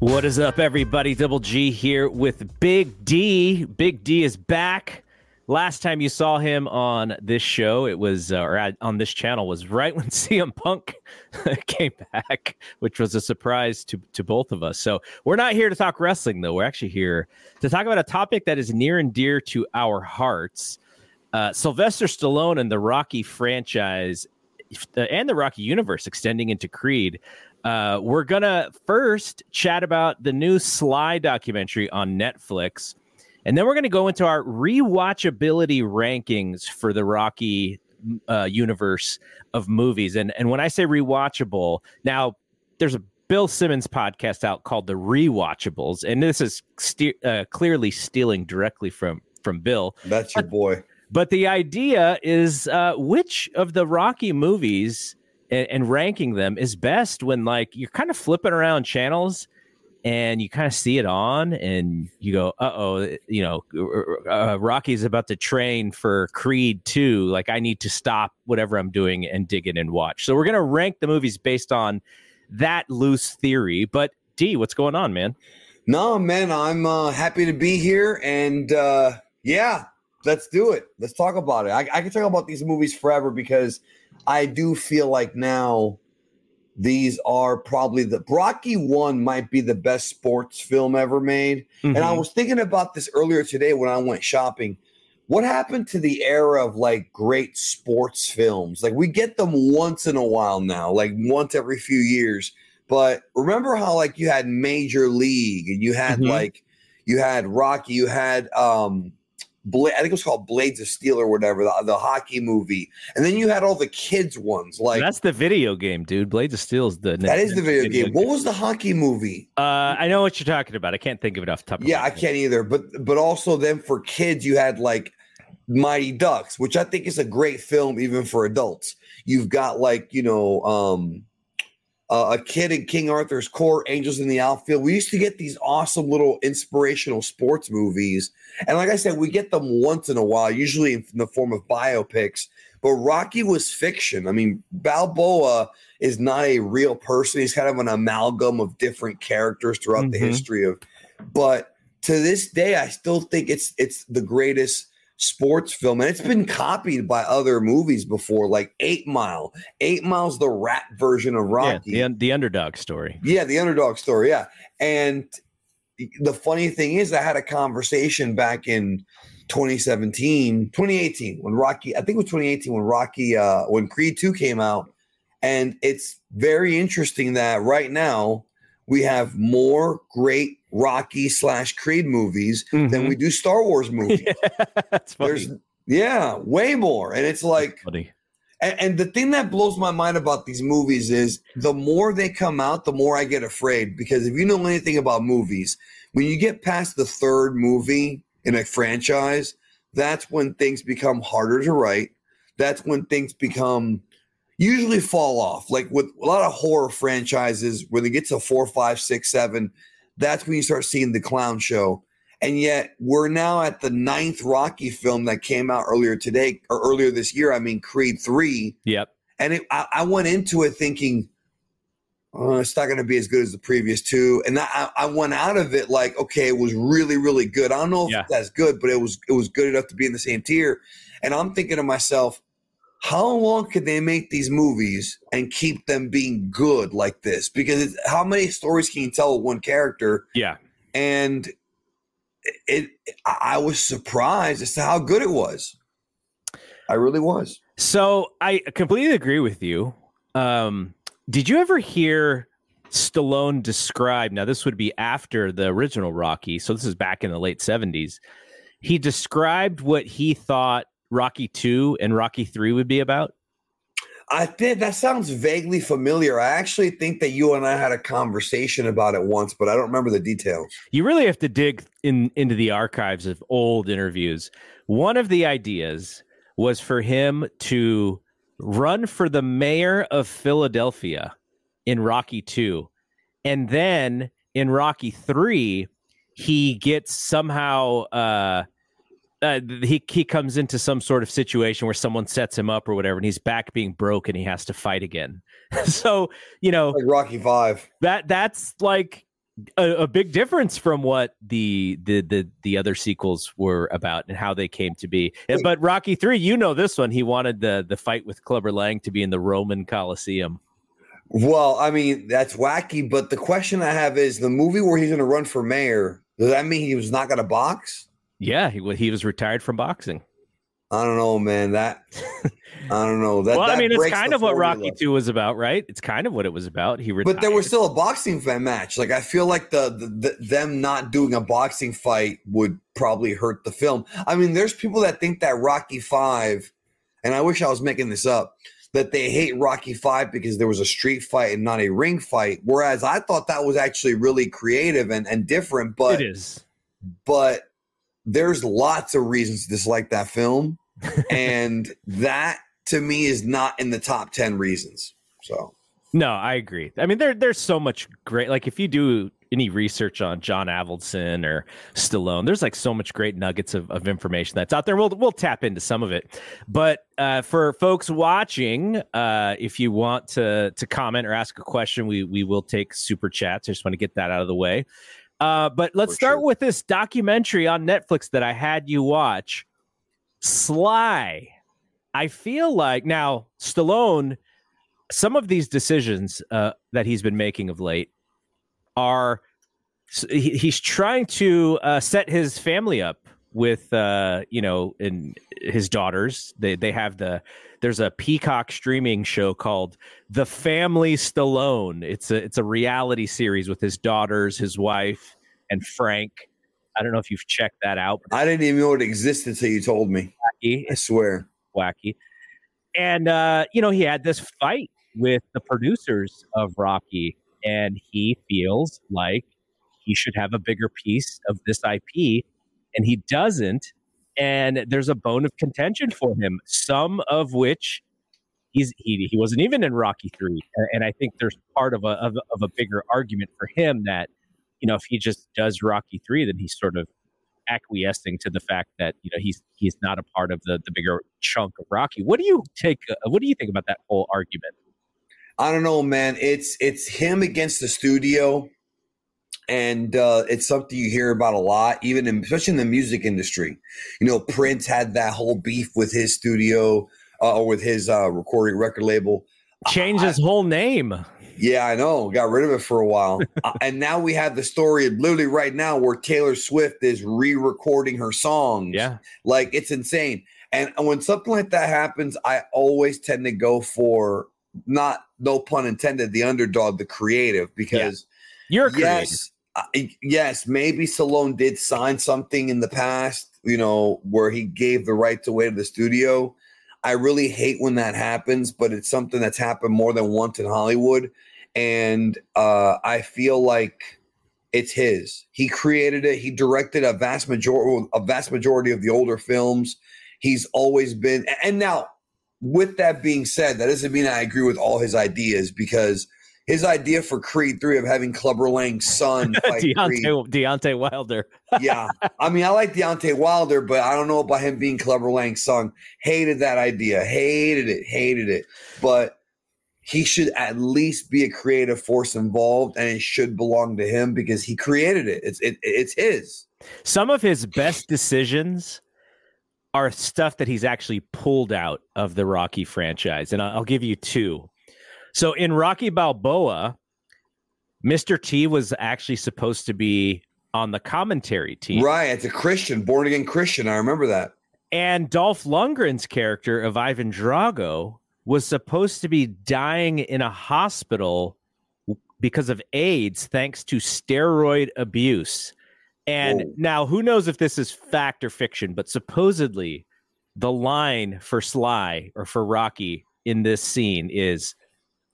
What is up, everybody? Double G here with Big D. Big D is back. Last time you saw him on this show, it was uh, or on this channel was right when CM Punk came back, which was a surprise to to both of us. So we're not here to talk wrestling, though. We're actually here to talk about a topic that is near and dear to our hearts. Uh, Sylvester Stallone and the Rocky franchise uh, and the Rocky universe extending into Creed. Uh, we're gonna first chat about the new Sly documentary on Netflix, and then we're gonna go into our rewatchability rankings for the Rocky uh, universe of movies. And and when I say rewatchable, now there's a Bill Simmons podcast out called The Rewatchables, and this is ste- uh, clearly stealing directly from from Bill. That's your boy. But the idea is uh, which of the Rocky movies and, and, ranking them is best when like you're kind of flipping around channels and you kind of see it on and you go, uh oh, you know, uh, Rocky's about to train for Creed 2. Like I need to stop whatever I'm doing and dig in and watch. So we're going to rank the movies based on that loose theory. But D, what's going on, man? No, man, I'm uh, happy to be here. And uh, yeah, let's do it. Let's talk about it. I, I can talk about these movies forever because I do feel like now these are probably the Rocky One might be the best sports film ever made. Mm-hmm. And I mm-hmm. was thinking about this earlier today when I went shopping. What happened to the era of like great sports films? Like we get them once in a while now, like once every few years. But remember how like you had Major League and you had mm-hmm. like you had Rocky, you had um Bla- I think it was called Blades of Steel or whatever, the, the, hockey movie. And then you had all the kids ones. Like that's the video game, dude. Blades of Steel is the that is the video, video game. game. What was the hockey movie? Uh, I know what you're talking about. I can't think of it off the top. Yeah, I can't either. But but also then for kids, you had like Mighty Ducks, which I think is a great film even for adults. You've got like you know um uh, a kid in King Arthur's Court, Angels in the Outfield. We used to get these awesome little inspirational sports movies. And like I said, we get them once in a while, usually in the form of biopics. But Rocky was fiction. I mean, Balboa is not a real person. He's kind of an amalgam of different characters throughout mm-hmm. the history of. But to this day, I still think it's it's the greatest sports film and it's been copied by other movies before like eight mile. Eight miles the rat version of rocky. yeah, the, the underdog story. Yeah the underdog story yeah. And the funny thing is i had a conversation back in 2017 2018 when rocky i think it was 2018 when rocky uh when creed 2 came out. And it's very interesting that right now we have more great Rocky slash Creed movies mm-hmm. than we do Star Wars movies. Yeah. There's, yeah, way more. And it's like, and, and, the thing that blows my mind about these movies is the more they come out, the more I get afraid. Because if you know anything about movies, when you get past the third movie in a franchise, that's when things become harder to write. That's when things become usually fall off. Like with a lot of horror franchises, when they get to four, five, six, seven, that's when you start seeing the clown show. And yet we're now at the ninth Rocky film that came out earlier today or earlier this year. I mean, Creed 3. Yep. And it, I, I, went into it thinking, oh, it's not going to be as good as the previous two. And I, I, went out of it like, okay, it was really, really good. I don't know if yeah. that's good, but it was it was good enough to be in the same tier. And I'm thinking to myself, how long could they make these movies and keep them being good like this? Because how many stories can you tell with one character? Yeah. And it, it, I was surprised as to how good it was. I really was. So I completely agree with you. Um, did you ever hear Stallone describe? Now, this would be after the original Rocky. So this is back in the late 70s. He described what he thought Rocky 2 and Rocky 3 would be about? I think that sounds vaguely familiar. I actually think that you and I had a conversation about it once, but I don't remember the details. You really have to dig in into the archives of old interviews. One of the ideas was for him to run for the mayor of Philadelphia in Rocky 2. And then in Rocky 3, he gets somehow uh uh, he he comes into some sort of situation where someone sets him up or whatever, and he's back being broke, and he has to fight again. so you know, like Rocky Five. That that's like a, a, big difference from what the, the the the other sequels were about and how they came to be. But Rocky Three, you know this one. He wanted the the fight with Clubber Lang to be in the Roman Coliseum. Well, I mean that's wacky, but the question I have is the movie where he's going to run for mayor. Does that mean he was not going to box? Yeah, he he was retired from boxing. I don't know, man. That I don't know. That, well, that I mean, it's kind of what Rocky Two was about, right? It's kind of what it was about. He retired. but there was still a boxing fan match. Like I feel like the, the, the them not doing a boxing fight would probably hurt the film. I mean, there's people that think that Rocky Five, and I wish I was making this up, that they hate Rocky Five because there was a street fight and not a ring fight. Whereas I thought that was actually really creative and, and different. But it is. But there's lots of reasons to dislike that film. and that to me is not in the top 10 reasons. So no, I agree. I mean, there there's so much great. Like if you do any research on John Avildsen or Stallone, there's like so much great nuggets of, of information that's out there. We'll we'll tap into some of it. But uh, for folks watching, uh, if you want to to comment or ask a question, we we will take super chats. I just want to get that out of the way. Uh, but let's for start sure. with this documentary on Netflix that I had you watch. Sly. I feel like now Stallone, some of these decisions uh, that he's been making of late are he, he's trying to uh, set his family up with uh, you know and his daughters. They they have the there's a Peacock streaming show called The Family Stallone. It's a it's a reality series with his daughters, his wife, and Frank. I don't know if you've checked that out. I didn't even know it existed until you told me. Wacky. I swear. Wacky. And, uh, you know, he had this fight with the producers of Rocky, and he feels like he should have a bigger piece of this IP, and he doesn't. And there's a bone of contention for him, some of which he's he, he wasn't even in Rocky three, and I think there's part of a of, of a bigger argument for him that you know, if he just does Rocky three, then he's sort of acquiescing to the fact that you know he's he's not a part of the the bigger chunk of Rocky. What do you take? Uh, what do you think about that whole argument? I don't know, man. It's it's him against the studio, and uh, it's something you hear about a lot, even in, especially in the music industry. You know, Prince had that whole beef with his studio uh, or with his uh, recording record label. Changed his whole name. Yeah, I know. Got rid of it for a while. uh, and now we have the story literally right now where Taylor Swift is re recording her songs. Yeah. Like it's insane. And when something like that happens, I always tend to go for not, no pun intended, the underdog, the creative, because yeah. you're yes, uh, yes, maybe Stallone did sign something in the past, you know, where he gave the rights away to the studio. I really hate when that happens, but it's something that's happened more than once in Hollywood and uh, I feel like it's his. He created it. He directed a vast majority a vast majority of the older films. He's always been and now with that being said, that doesn't mean I agree with all his ideas because his idea for Creed 3 of having Clubber Lang's son fight Deontay, Creed, Deontay Wilder. yeah. I mean, I like Deontay Wilder, but I don't know about him being Clubber Lang's son. Hated that idea. Hated it. Hated it. But he should at least be a creative force involved and it should belong to him because he created it. It's it, it's his. Some of his best decisions are stuff that he's actually pulled out of the Rocky franchise. And I'll give you two. So in Rocky Balboa, Mr. T was actually supposed to be on the commentary team. Right. It's a Christian, born again Christian. I remember that. And Dolph Lundgren's character of Ivan Drago was supposed to be dying in a hospital because of AIDS thanks to steroid abuse. And Whoa. now, who knows if this is fact or fiction, but supposedly the line for Sly or for Rocky in this scene is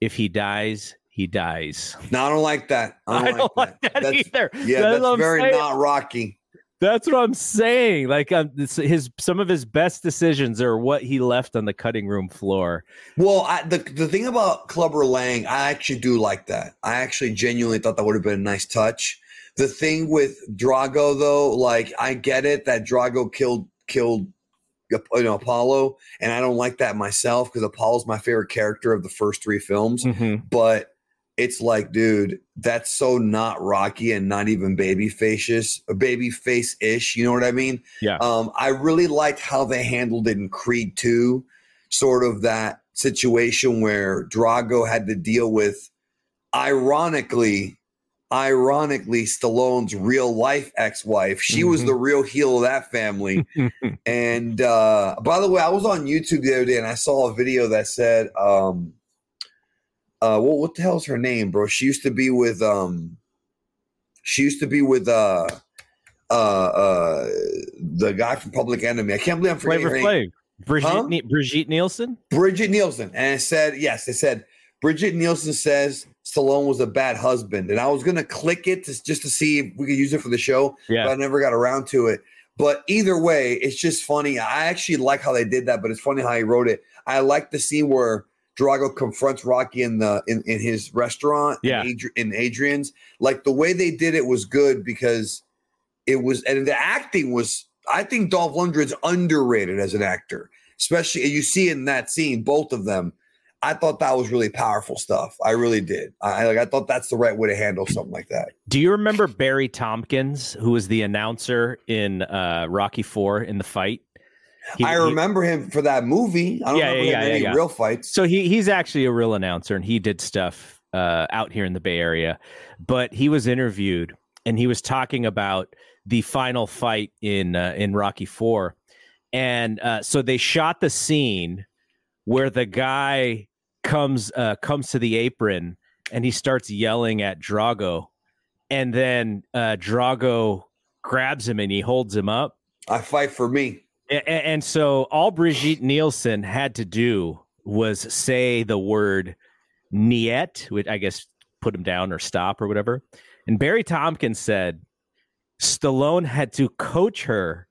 if he dies, he dies. No, I don't like that. I don't, I don't like, that, that either. Yeah, that's, that's very saying. not Rocky. That's what I'm saying. Like um, his some of his best decisions are what he left on the cutting room floor. Well, I, the the thing about Clubber Lang, I actually do like that. I actually genuinely thought that would have been a nice touch. The thing with Drago, though, like I get it that Drago killed killed you know Apollo, and I don't like that myself because Apollo's my favorite character of the first three films. Mm-hmm. But it's like, dude, that's so not Rocky and not even baby facious, baby face ish. You know what I mean? Yeah. Um, I really liked how they handled it in Creed 2, sort of that situation where Drago had to deal with, ironically, ironically, Stallone's real life ex wife. She mm-hmm. was the real heel of that family. and uh, by the way, I was on YouTube the other day and I saw a video that said, um, uh, what what the hell's her name, bro? She used to be with um, she used to be with uh, uh, uh, the guy from Public Enemy. I can't believe I'm forgetting Flavor her name. Brigitte, huh? ne- Brigitte Nielsen. Brigitte Nielsen, and it said yes. It said Brigitte Nielsen says Stallone was a bad husband, and I was gonna click it to, just to see if we could use it for the show, yeah. but I never got around to it. But either way, it's just funny. I actually like how they did that, but it's funny how he wrote it. I like the scene where Drago confronts Rocky in the in, in his restaurant yeah. in, Adri- in Adrian's. Like the way they did it was good because it was and the acting was I think Dolph Lundgren's underrated as an actor, especially you see in that scene, both of them. I thought that was really powerful stuff. I really did. I like. I thought that's the right way to handle something like that. Do you remember Barry Tompkins, who was the announcer in uh, Rocky Four in the fight? He, I remember he, him for that movie. I don't yeah, remember yeah, him yeah, any yeah. real fights. So he he's actually a real announcer, and he did stuff uh, out here in the Bay Area. But he was interviewed, and he was talking about the final fight in uh, in Rocky Four, and uh, so they shot the scene where the guy comes uh, comes to the apron and he starts yelling at Drago, and then uh, Drago grabs him and he holds him up. I fight for me. And, and so all Brigitte Nielsen had to do was say the word "niet," which I guess put him down or stop or whatever. And Barry Tompkins said Stallone had to coach her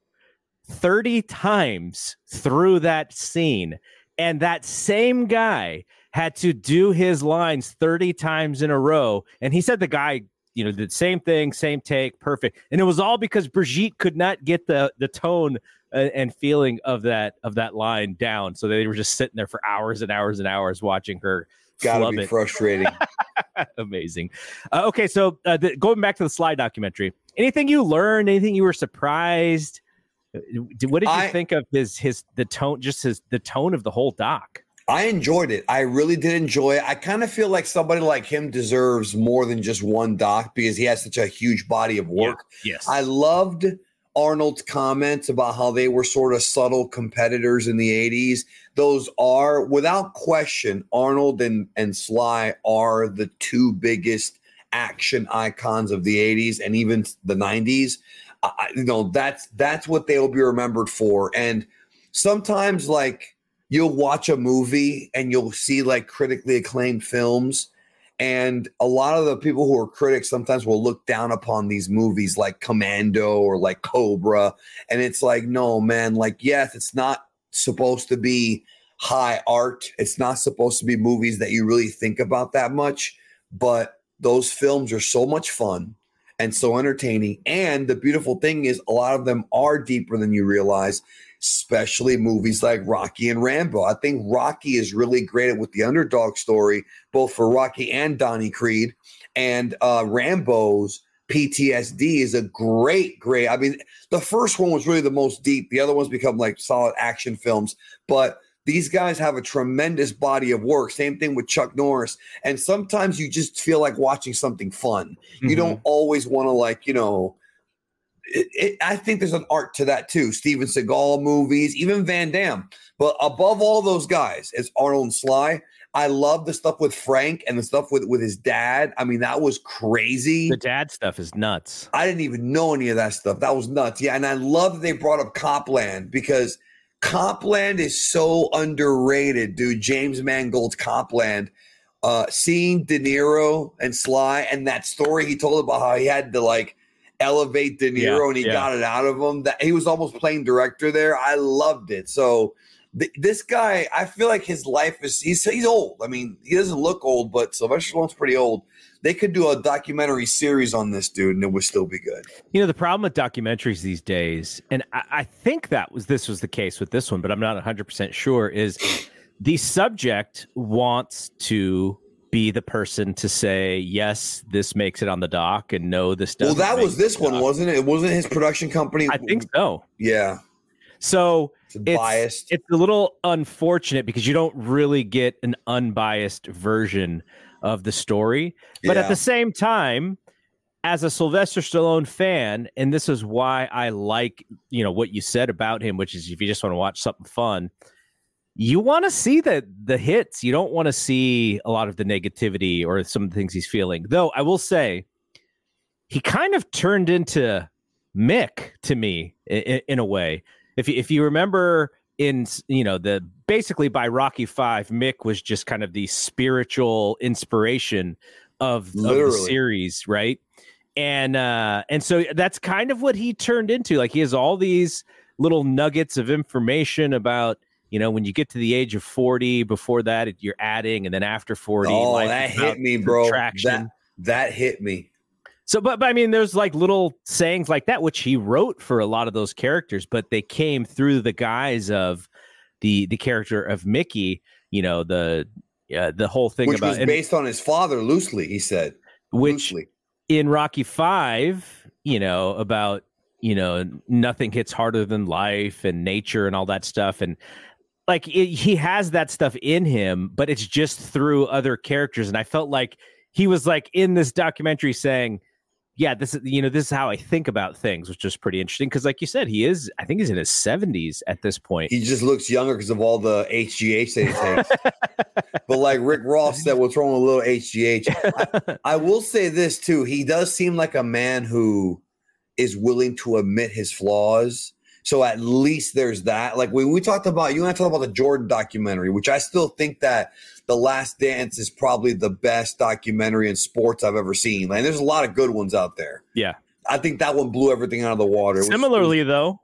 30 times through that scene. And that same guy had to do his lines 30 times in a row. And he said the guy, you know, did same thing, same take, perfect. And it was all because Brigitte could not get the the tone and feeling of that of that line down. So they were just sitting there for hours and hours and hours watching her. Gotta be it. frustrating. Amazing. Uh, okay, so uh, the, going back to the Sly documentary, anything you learned? Anything you were surprised? Uh, what did you I, think of his his the tone? Just his the tone of the whole doc. I enjoyed it. I really did enjoy it. I kind of feel like somebody like him deserves more than just one doc because he has such a huge body of work. Yeah. Yes. I loved Arnold's comments about how they were sort of subtle competitors in the 80s. Those are, without question, Arnold and, and Sly are the two biggest action icons of the 80s and even the 90s. I, you know, that's that's what they'll be remembered for. And sometimes like you'll watch a movie and you'll see like critically acclaimed films and a lot of the people who are critics sometimes will look down upon these movies like Commando or like Cobra. And it's like, no, man, like, yes, it's not supposed to be high art. It's not supposed to be movies that you really think about that much. But those films are so much fun and so entertaining. And the beautiful thing is, a lot of them are deeper than you realize especially movies like Rocky and Rambo. I think Rocky is really great at with the underdog story, both for Rocky and Donnie Creed. And uh, Rambo's PTSD is a great, great. I mean, the first one was really the most deep. The other ones become like solid action films, but these guys have a tremendous body of work. Same thing with Chuck Norris. And sometimes you just feel like watching something fun. Mm-hmm. You don't always want to like, you know, it, it, I think there's an art to that too. Steven Seagal movies, even Van Damme. But above all those guys, is Arnold and Sly. I love the stuff with Frank and the stuff with with his dad. I mean, that was crazy. The dad stuff is nuts. I didn't even know any of that stuff. That was nuts. Yeah, and I love that they brought up Copland because Copland is so underrated, dude. James Mangold's Copland. Uh, seeing De Niro and Sly and that story he told about how he had to like elevate De Niro yeah, and he yeah. got it out of him. That he was almost playing director there. I loved it. So th- this guy, I feel like his life is he's he's old. I mean, he doesn't look old, but Sylvester Stallone's pretty old. They could do a documentary series on this dude, and it would still be good. You know, the problem with documentaries these days, and I, I think that was this was the case with this one, but I'm not 100 percent sure. Is the subject wants to be the person to say yes, this makes it on the doc, and no, this doesn't. Well, that was this one, doc. wasn't it? It wasn't his production company. I think so. Yeah, So it's it's biased. It's a little unfortunate because you don't really get an unbiased version of the story. But at the same time, as a Sylvester Stallone fan, and this is why I like, you know, what you said about him, which is if you just want to watch something fun, you want to see the the hits. You don't want to see a lot of the negativity or some of the things he's feeling. Though I will say, he kind of turned into Mick to me in, in a way. If you, if you remember in you know the basically by Rocky Five, Mick was just kind of the spiritual inspiration of, of the series, right? And uh, and so that's kind of what he turned into. Like he has all these little nuggets of information about you know when you get to the age of 40 before that you're adding and then after 40 oh, that hit me, bro. That that hit me. So, but, but I mean, there's like little sayings like that, which he wrote for a lot of those characters, but they came through the guise of the the character of Mickey. You know, the uh, the whole thing Which about was and based on his father loosely. He said, which loosely. in Rocky Five, you know, about you know nothing hits harder than life and nature and all that stuff, and like it, he has that stuff in him, but it's just through other characters. And I felt like he was like in this documentary saying, "Yeah, this is you know this is how I think about things," which is pretty interesting because, like you said, he is I think he's in his seventies at this point. He just looks younger because of all the HGH that he takes. but like Rick Ross said, what's wrong with a little HGH? I, I will say this too. He does seem like a man who is willing to admit his flaws. So at least there's that. Like when we talked about, you and I talked about the Jordan documentary, which I still think that The Last Dance is probably the best documentary in sports I've ever seen. Like there's a lot of good ones out there. Yeah. I think that one blew everything out of the water. It was- Similarly, though,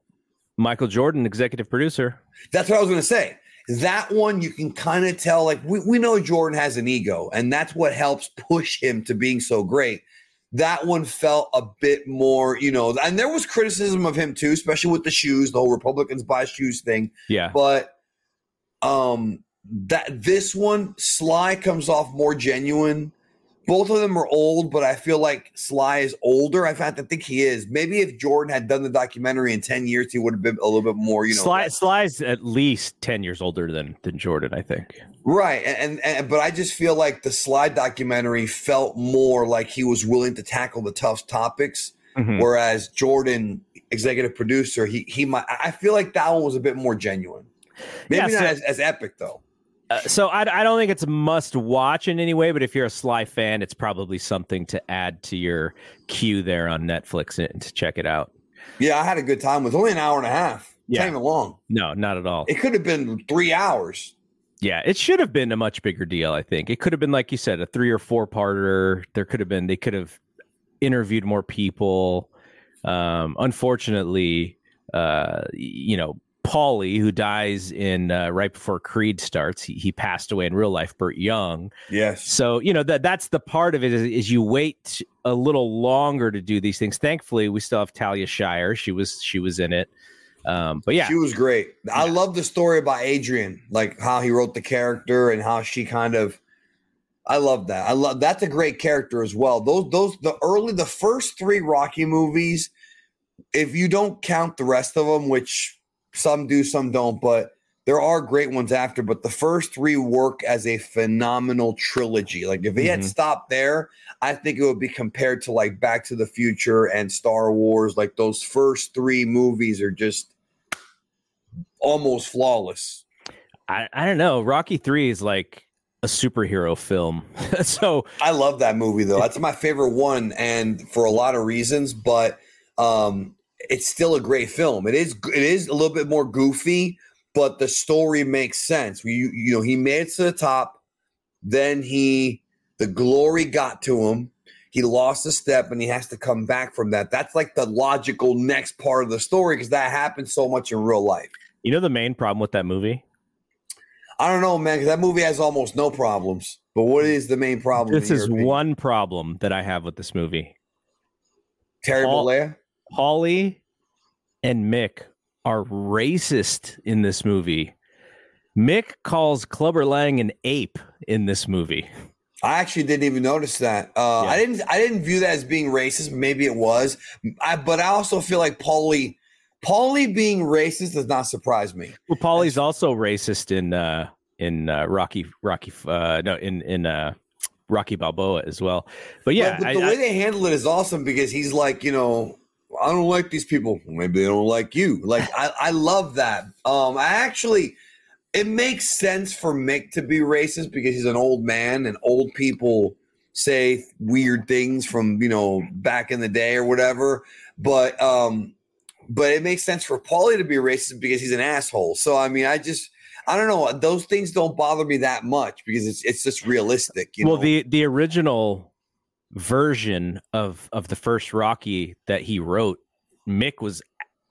Michael Jordan, executive producer. That's what I was going to say. That one, you can kind of tell, like, we, we know Jordan has an ego, and that's what helps push him to being so great. That one felt a bit more, you know, and there was criticism of him too, especially with the shoes, the whole Republicans buy shoes thing. Yeah. But um that this one, Sly comes off more genuine. Both of them are old, but I feel like Sly is older. I fact I think he is. Maybe if Jordan had done the documentary in 10 years, he would have been a little bit more, you know. Sly, Sly's at least 10 years older than, than Jordan, I think. Right, and, and but I just feel like the Sly documentary felt more like he was willing to tackle the tough topics, Mhm. whereas Jordan, executive producer, he he might. I feel like that one was a bit more genuine. Maybe Yeah, not so- as, as epic though. Uh, so I, I don't think it's a must watch in any way, but if you're a Sly fan, it's probably something to add to your queue there on Netflix and to check it out. Yeah, I had a good time. It was only an hour and a half. Yeah. Yeah, not even long. No, not at all. It could have been three hours. Yeah, it should have been a much bigger deal, I think. It could have been, like you said, a three or four parter. There could have been, they could have interviewed more people. Um, unfortunately, uh, you know, Paulie, who dies in uh, right before Creed starts, he, he passed away in real life, Burt Young. Yes. So you know that that's the part of it is, is you wait a little longer to do these things. Thankfully, we still have Talia Shire. She was she was in it. Um, but yeah, She was great. I love the story about Adrian, like how he wrote the character and how she kind of. I love that. I love that's a great character as well. Those those the early the first three Rocky movies, if you don't count the rest of them, which some do, some don't, but there are great ones after. But the first three work as a phenomenal trilogy. Like if he had Mhm. stopped there, I think it would be compared to like Back to the Future and Star Wars. Like those first three movies are just almost flawless. I, I don't know. Rocky Three is like a superhero film. so I love that movie though. That's my favorite one, and for a lot of reasons. But um, it's still a great film. It is. It is a little bit more goofy, but the story makes sense. You you know he made it to the top, then he the glory got to him. He lost a step and he has to come back from that. That's like the logical next part of the story because that happens so much in real life. you know the main problem with that movie. I don't know, man, because that movie has almost no problems. But what is the main problem? This is one problem that I have with this movie. Terry all- Bollea. Holly and Mick are racist in this movie. Mick calls Clubber Lang an ape in this movie. I actually didn't even notice that. Uh, Yeah. I didn't. I didn't view that as being racist. Maybe it was, I, but I also feel like Paulie, Paulie being racist does not surprise me. Well, Paulie's also racist in uh in uh, Rocky Rocky uh no in in uh Rocky Balboa as well. But yeah, but, but the I- way they handle it is awesome because he's like, you know, I don't like these people. Maybe they don't like you. Like I, I love that. Um, I actually, it makes sense for Mick to be racist because he's an old man and old people say weird things from you know back in the day or whatever. But um, but it makes sense for Paulie to be racist because he's an asshole. So I mean, I just. I don't know. Those things don't bother me that much because it's it's just realistic. You well know? the the original version of of the first Rocky that he wrote, Mick was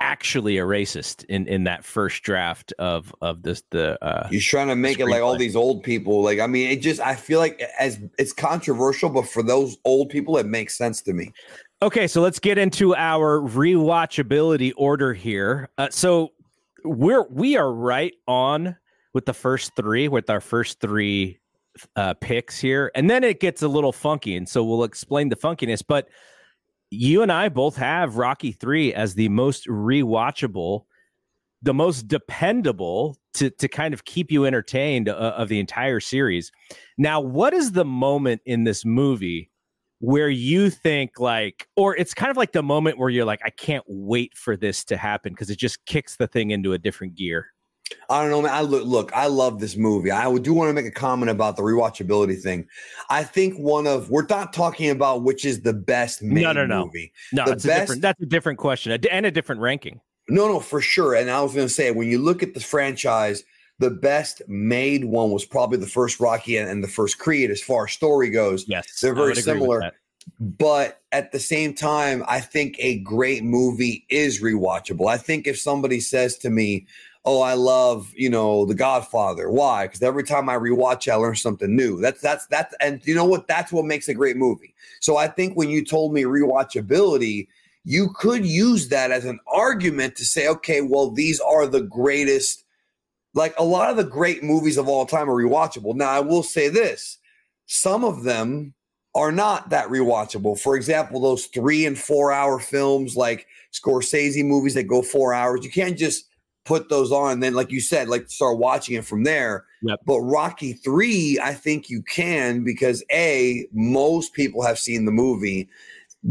actually a racist in in that first draft of of this the uh He's trying to make it like all these old people. Like, I mean, it just I feel like as it's controversial, but for those old people, it makes sense to me. Okay, so let's get into our rewatchability order here. Uh, so we're we are right on with the first three, with our first three uh, picks here, and then it gets a little funky, and so we'll explain the funkiness. But you and I both have Rocky three as the most rewatchable, the most dependable to to kind of keep you entertained uh, of the entire series. Now, what is the moment in this movie? where you think like or it's kind of like the moment where you're like i can't wait for this to happen because it just kicks the thing into a different gear I don't know, man. I look, look, I love this movie. I do want to make a comment about the rewatchability thing. I think one of we're not talking about which is the best made No, no, no. movie. no The a best- different that's a different question and a different ranking No, no, for sure. And I was going to say, when you look at the franchise, the best made one was probably the first Rocky and, and the first Creed, as far as story goes. yes They're very would agree with similar. but at the same time, I think a great movie is rewatchable. I think if somebody says to me, "Oh, I love you know The Godfather," why? Because every time I rewatch, I learn something new. That's that's that's, and you know what? That's what makes a great movie. So I think when you told me rewatchability, you could use that as an argument to say, okay, well, these are the greatest. Like a lot of the great movies of all time are rewatchable. Now, I will say this: some of them are not that rewatchable. For example, those three and four hour films like Scorsese movies that go four hours, you can't just put those on then, like you said, like start watching it from there. Yep. But Rocky three, I think you can because A, most people have seen the movie.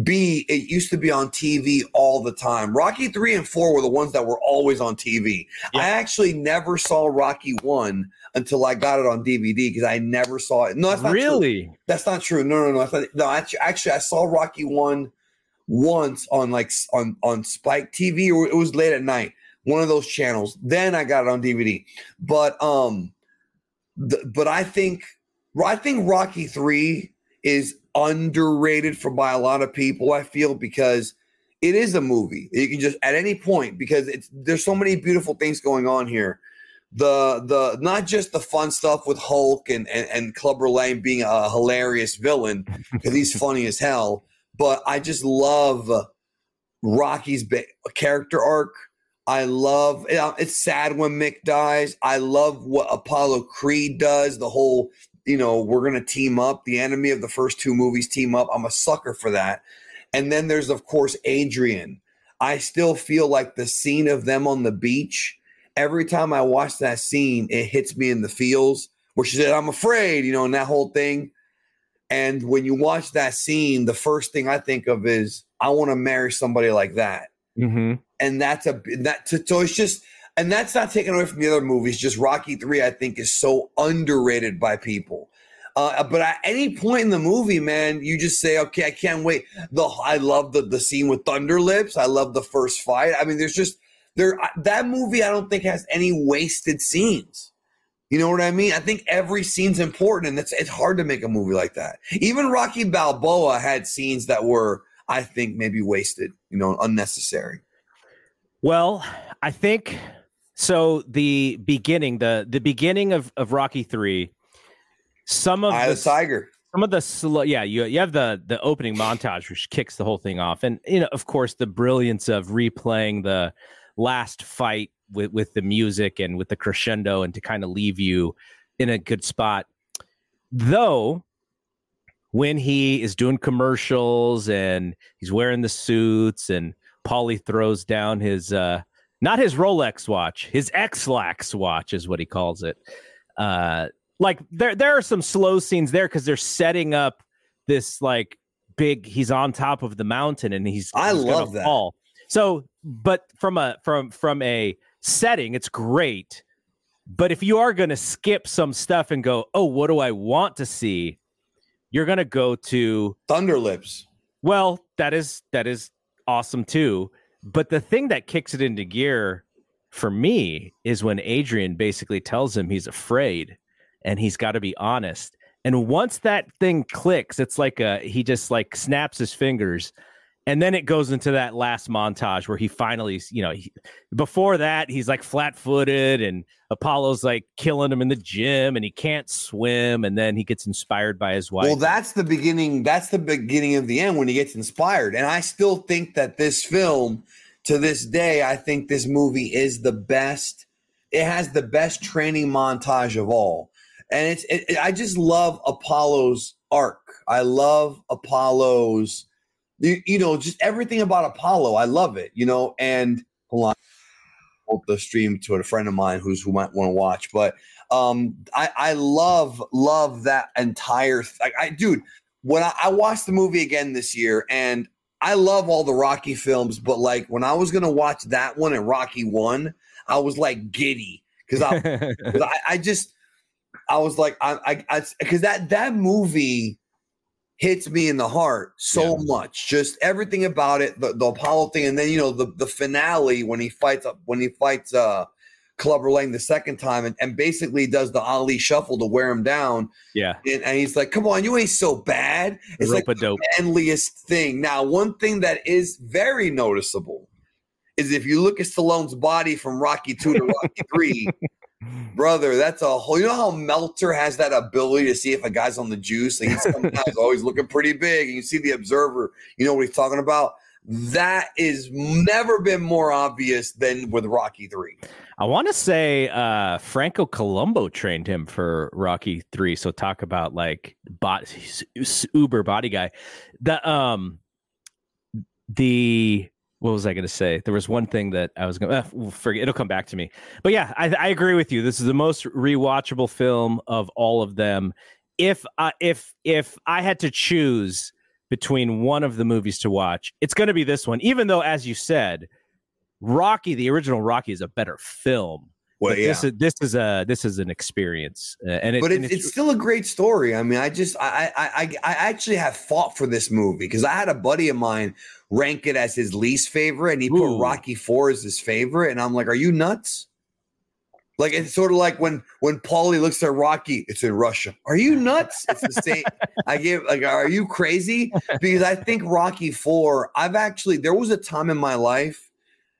B, it used to be on TV all the time. Rocky three and four were the ones that were always on TV. Yeah. I actually never saw Rocky one until I got it on DVD because I never saw it. No, that's not true. really That's not true. No, no, no. That's not, no, actually, actually, I saw Rocky one once on like on on Spike TV, or it was late at night, one of those channels. Then I got it on DVD. But um, but I think I think Rocky three is underrated for by a lot of people. I feel because it is a movie. You can just at any point because it's there's so many beautiful things going on here the the not just the fun stuff with Hulk and and, and Clubber Lang being a hilarious villain because he's funny as hell, but I just love Rocky's ba- character arc. I love it's sad when Mick dies. I love what Apollo Creed does. The whole you know we're gonna team up. The enemy of the first two movies team up. I'm a sucker for that. And then there's of course Adrian. I still feel like the scene of them on the beach every time I watch that scene, it hits me in the feels where she said, I'm afraid, you know, and that whole thing. And when you watch that scene, the first thing I think of is, I want to marry somebody like that. Mm-hmm. And that's a, that, so it's just, and that's not taken away from the other movies. Just Rocky 3, I think, is so underrated by people. Uh, but at any point in the movie, man, you just say, okay, I can't wait. The I love the the scene with Thunder Lips. I love the first fight. I mean, there's just there that movie I don't think has any wasted scenes. You know what I mean? I think every scene's important, and it's it's hard to make a movie like that. Even Rocky Balboa had scenes that were, I think, maybe wasted. You know, unnecessary. well i think so the beginning the the beginning of of rocky 3 some of Eye the the Tiger. some of the slow yeah you you have the the opening montage which kicks the whole thing off and you know of course the brilliance of replaying the last fight with with the music and with the crescendo and to kind of leave you in a good spot though when he is doing commercials and he's wearing the suits and Paulie throws down his uh not his Rolex watch, his Ex-Lax watch is what he calls it. Uh like there there are some slow scenes there because they're setting up this like big he's on top of the mountain and he's I he's love that. fall. So but from a from from a setting, it's great. But if you are gonna skip some stuff and go, oh, what do I want to see? You're gonna go to Thunderlips. well, that is that is awesome too. But the thing that kicks it into gear for me is when Adrian basically tells him he's afraid and he's got to be honest. And once that thing clicks, it's like a he just like snaps his fingers. And then it goes into that last montage where he finally, you know, he, before that he's like flat-footed and Apollo's like killing him in the gym and he can't swim and then he gets inspired by his wife. Well, that's the beginning. That's the beginning of the end when he gets inspired. And I still think that this film, to this day, I think this movie is the best. It has the best training montage of all, and it's. It, it- I just love Apollo's arc. I love Apollo's. You, you know, just everything about Apollo. I love it. You know, and hold on. Hold the stream to a friend of mine who's who might want to watch, but um i i love love that entire like i dude when I, I watched the movie again this year and i love all the rocky films but like when i was gonna watch that one and rocky one i was like giddy because I, I i just i was like i i because that that movie hits me in the heart so much just everything about it the, the apollo thing and then you know the the finale when he fights up when he fights uh Clubber Lang the second time and, and basically does the Ali shuffle to wear him down. yeah, And, and he's like, come on, you ain't so bad. It's like rope a dope. the endliest thing. Now, one thing that is very noticeable is if you look at Stallone's body from Rocky 2 to Rocky 3, brother, that's a whole, you know how Meltzer has that ability to see if a guy's on the juice? Like he's sometimes always looking pretty big. And you see the observer, you know what he's talking about? That is never been more obvious than with Rocky 3. I want to say uh, Franco Columbu trained him for Rocky Three. So talk about like bot uber body guy. The um the what was I going to say? There was one thing that I was going to forget. It'll come back to me. But yeah, I, I agree with you. This is the most rewatchable film of all of them. If uh, if if I had to choose between one of the movies to watch, it's going to be this one. Even though, as you said, Rocky, the original Rocky, is a better film. Well, But this is this is a this is an experience, uh, and it, but and it's, it's still a great story. I mean, I just I I I, I actually have fought for this movie because I had a buddy of mine rank it as his least favorite, and he Ooh. put Rocky Four as his favorite, and I'm like, are you nuts? Like it's sort of like when when Paulie looks at Rocky, it's in Russia. Are you nuts? It's the same. I give like, are you crazy? Because I think Rocky Four. I've actually there was a time in my life,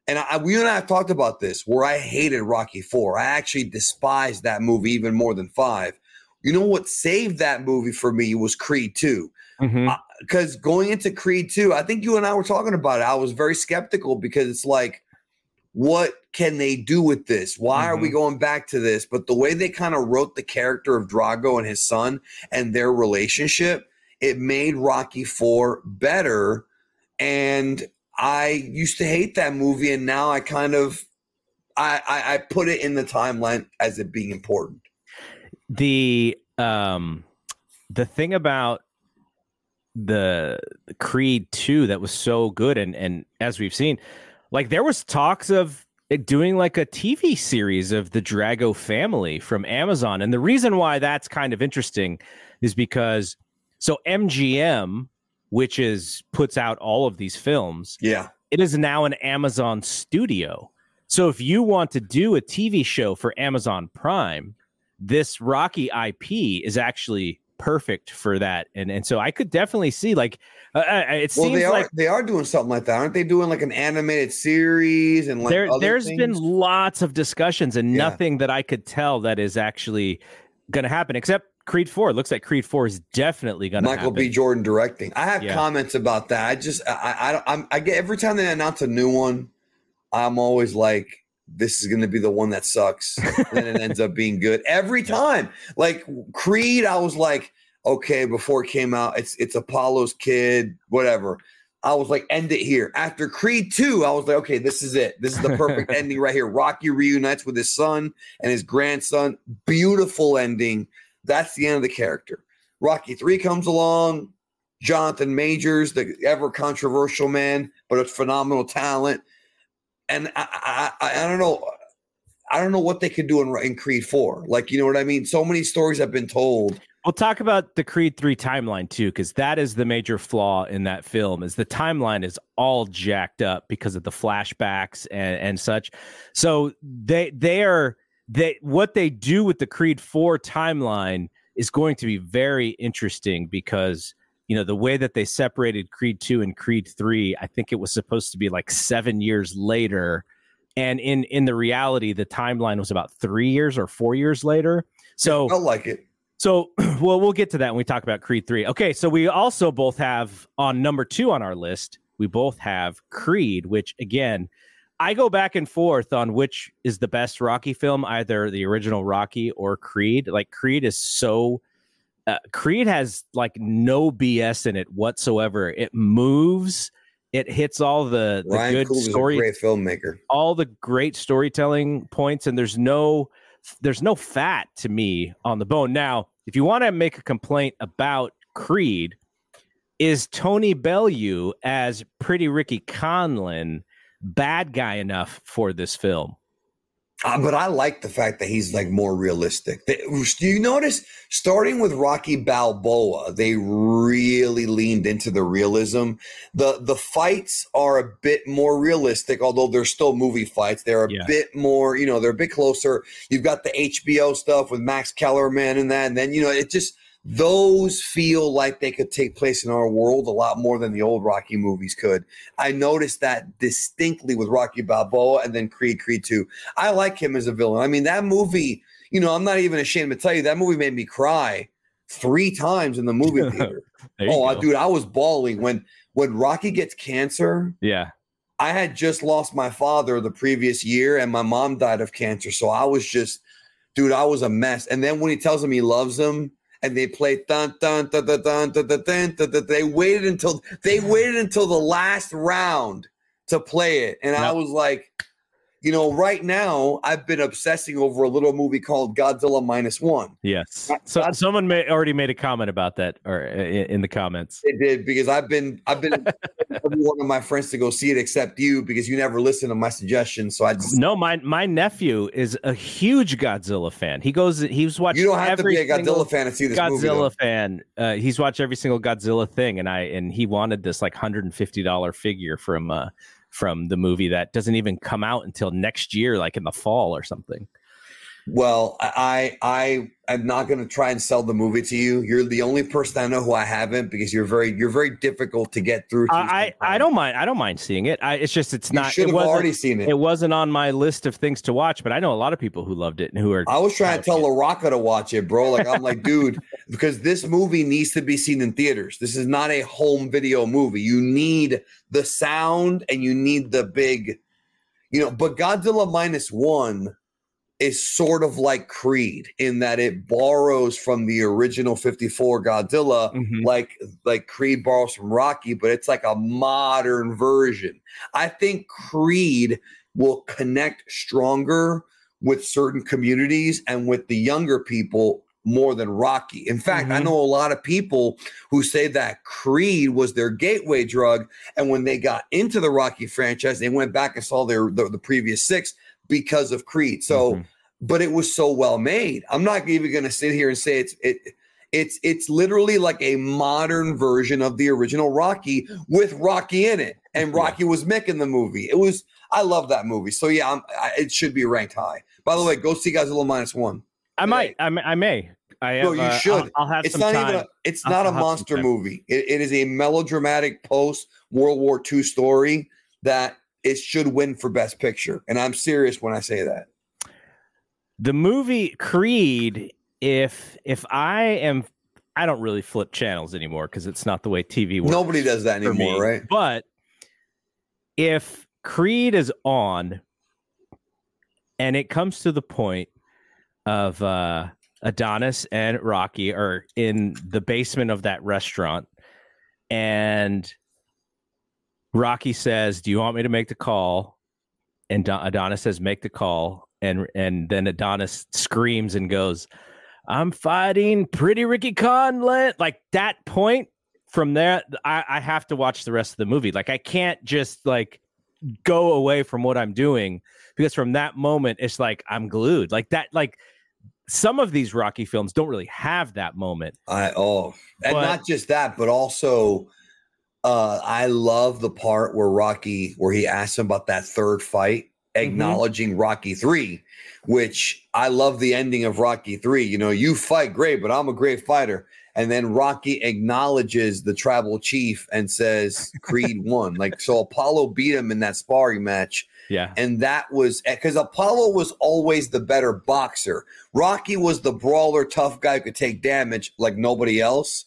and I, we and I have talked about this where I hated Rocky Four. I actually despised that movie even more than five. You know what saved that movie for me was Creed Two mm-hmm. because going into Creed 2, I think you and I were talking about it. I was very skeptical because it's like, what can they do with this? Why are we mm-hmm. going back to this? But the way they kind of wrote the character of Drago and his son and their relationship, it made Rocky 4 better. And I used to hate that movie, and now I kind of I, I, I put it in the timeline as it being important. the um the thing about the Creed 2 that was so good and and as we've seen like there was talks of doing like a TV series of the Drago family from Amazon and the reason why that's kind of interesting is because so MGM which is puts out all of these films Yeah. it is now an Amazon studio. So if you want to do a TV show for Amazon Prime, this Rocky IP is actually perfect for that. And and so I could definitely see like uh, uh, it Well, seems they are like they are doing something like that, aren't they? Doing like an animated series and like there there's been lots of discussions and Yeah. nothing that I could tell that is actually going to happen except Creed 4. It looks like Creed 4 is definitely going to Michael happen. B. Jordan directing. I have Yeah. comments about that. I just I I, I, I get every time they announce a new one, I'm always like, this is going to be the one that sucks. and then it ends up being good every time. Like Creed, I was like, okay, before it came out, it's it's Apollo's kid, whatever. I was like, end it here. After Creed 2, I was like, okay, this is it. This is the perfect ending right here. Rocky reunites with his son and his grandson. Beautiful ending. That's the end of the character. Rocky 3 comes along. Jonathan Majors, the ever controversial man, but a phenomenal talent. And I, I, I don't know. I don't know what they could do in, in Creed 4. Like, you know what I mean? So many stories have been told. We'll talk about the Creed 3 timeline too, because that is the major flaw in that film is the timeline is all jacked up because of the flashbacks and, and such. So they they are they what they do with the Creed 4 timeline is going to be very interesting because you know the way that they separated Creed 2 and Creed 3, I think it was supposed to be like seven years later. And in in the reality the timeline was about three years or four years later. So i like it. So well we'll get to that when we talk about creed 3 okay so we also both have on number two on our list we both have creed which again i go back and forth on which is the best rocky film either the original rocky or creed. Like creed is so uh, creed has like no bs in it whatsoever. It moves it hits all the, the Ryan good Coogler's story great filmmaker. all the great storytelling points and there's no there's no fat to me on the bone. Now if you want to make a complaint about creed is tony bellew as pretty ricky conlan bad guy enough for this film Uh, but I like the fact that he's like more realistic. They- Do you notice, starting with Rocky Balboa, they really leaned into the realism. the The fights are a bit more realistic, although they're still movie fights. They're a Yeah. bit more, you know, they're a bit closer. You've got the HBO stuff with Max Kellerman and that, and then you know, it just those feel like they could take place in our world a lot more than the old Rocky movies could. I noticed that distinctly with Rocky Balboa and then Creed, Creed 2. I like him as a villain. I mean, that movie, you know, I'm not even ashamed to tell you that movie made me cry three times in the movie theater. Oh, go. dude, I was bawling when when Rocky gets cancer. yeah I had just lost my father the previous year, and my mom died of cancer. So I was just, dude, I was a mess. And then when he tells him he loves him, and they play dun dun dun dun dun dun dun dun, dun, dun, they waited until they waited until the last round to play it, and I was like, you know, right now I've been obsessing over a little movie called Godzilla minus one. yes so that's- someone may already made a comment about that or in, in the comments It did because I've been I've been one of my friends to go see it except you because you never listen to my suggestions. So I just no my my nephew is a huge godzilla fan he goes he's watching, you don't have to be a Godzilla fan to see this. Godzilla though. fan. Uh, he's watched every single Godzilla thing, and I and he wanted this like hundred and fifty dollar figure from uh from the movie that doesn't even come out until next year, like in the fall or something. Well, I I I'm not going to try and sell the movie to you. You're the only person I know who I haven't because you're very you're very difficult to get through. To I I, I don't mind. I don't mind seeing it. I, it's just it's You not. should It have wasn't, already seen it. it wasn't on my list of things to watch, but I know a lot of people who loved it and who are. I was trying to tell. LaRocca to watch it, bro. Like I'm like, dude, because this movie needs to be seen in theaters. This is not a home video movie. You need the sound and you need the big, you know. But Godzilla minus one is sort of like Creed in that it borrows from the original 54 Godzilla Mhm. like like Creed borrows from Rocky, but it's like a modern version. I think Creed will connect stronger with certain communities and with the younger people more than Rocky. In fact, I Mhm. know a lot of people who say that Creed was their gateway drug, and when they got into the Rocky franchise, they went back and saw their the, the previous six because of Creed. So Mhm. But it was so well made. I'm not even going to sit here and say it's it. It's it's literally like a modern version of the original Rocky with Rocky in it, and. Rocky was Mick in the movie. It was I love that movie. So yeah, I'm, I, it should be ranked high. By the way, go see Godzilla minus one. I might. I may. I may. I have, No, you uh, I'll- should. I'll, have It's some not time. even. A, it's I'll- not a monster movie. It, it is a melodramatic post World War II story that it should win for Best Picture, and I'm serious when I say that. The movie Creed, if if I am, I don't really flip channels anymore because it's not the way TV works. Nobody does that anymore, me. right? But if Creed is on, and it comes to the point of uh Adonis and Rocky are in the basement of that restaurant, and Rocky says, "Do you want me to make the call?" And Adonis says, "Make the call." And and then Adonis screams and goes, "I'm fighting Pretty Ricky Conlan." Like that point from there, I, I have to watch the rest of the movie. Like I can't just like go away from what I'm doing because from that moment it's like I'm glued. Like that, like some of these Rocky films don't really have that moment. I oh, and but, not just that, but also uh I love the part where Rocky where he asks him about that third fight. Acknowledging mm-hmm. Rocky 3, which I love the ending of Rocky 3. You know, you fight great, but I'm a great fighter. And then Rocky acknowledges the tribal chief and says Creed won. Like so Apollo beat him in that sparring match yeah. And that was because Apollo was always the better boxer. Rocky was the brawler, tough guy who could take damage like nobody else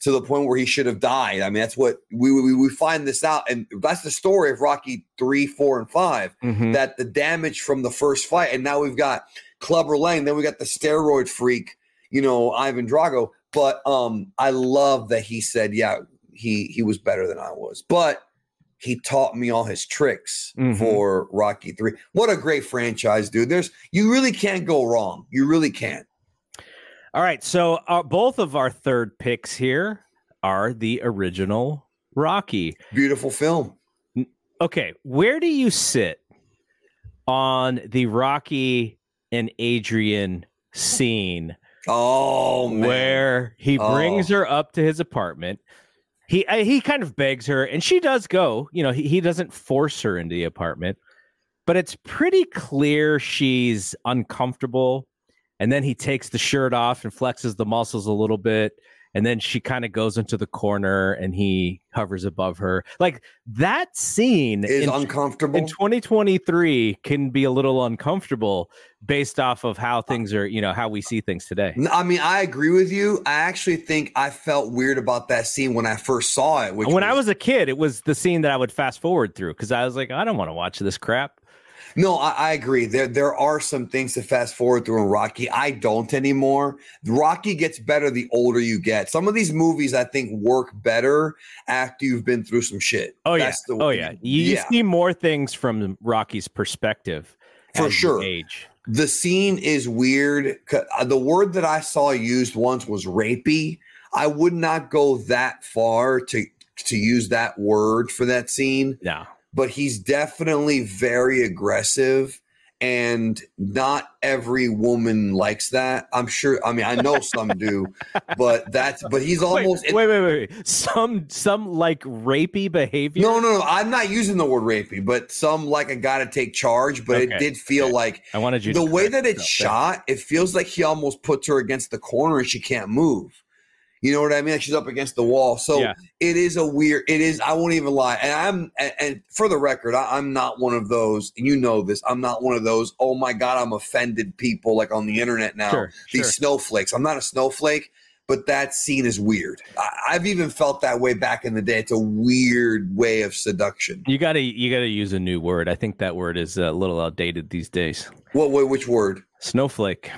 to the point where he should have died. I mean, that's what we, we, we find this out. And that's the story of Rocky three, four, and 5 mm-hmm. that the damage from the first fight. And now we've got Clubber Lang. Then we got the steroid freak, you know, Ivan Drago. But um, I love that he said, yeah, he he was better than I was. But he taught me all his tricks mm-hmm. for Rocky 3. What a great franchise, dude. There's you really can't go wrong. You really can't. All right, so uh, both of our third picks here are the original Rocky. Beautiful film. Okay, where do you sit on the Rocky and Adrian scene? Oh, man. where he brings oh. her up to his apartment he he kind of begs her, and she does go. You know, he, he doesn't force her into the apartment, but it's pretty clear she's uncomfortable. And then he takes the shirt off and flexes the muscles a little bit. And then she kind of goes into the corner and he hovers above her. Like that scene is in, uncomfortable? in 2023 can be a little uncomfortable based off of how things are you know how we see things today. I mean i agree with you. I actually think i felt weird about that scene when i first saw it when was, i was a kid it was the scene that i would fast forward through because i was like i don't want to watch this crap no, I, I, agree. There there are some things to fast forward through in Rocky. I don't anymore. Rocky gets better the older you get. Some of these movies I think work better after you've been through some shit. Oh That's yeah. The, oh yeah. You, yeah. see more things from Rocky's perspective. For sure. Age. The scene is weird. Uh, the word that I saw used once was rapey. I would not go that far to to use that word for that scene. Yeah but he's definitely very aggressive and not every woman likes that. I'm sure. I mean, I know some do, but that's. But he's almost. Wait, wait, wait, wait. Some, some like rapey behavior. No, no, no. I'm not using the word rapey, but some like a guy to take charge. But okay. it did feel okay. like I wanted you. The way that it's shot, it feels like he almost puts her against the corner and she can't move. You know what I mean? Like she's up against the wall. So yeah. it is a weird. It is. I won't even lie. And I'm. And, and for the record, I, am not one of those. You know this. I'm not one of those. Oh my god, I'm offended people like on the internet now. Sure, These sure. snowflakes. I'm not a snowflake, but that scene is weird. I, I've even felt that way back in the day. It's a weird way of seduction. You gotta. You gotta use a new word. I think that word is a little outdated these days. What? what which word? Snowflake.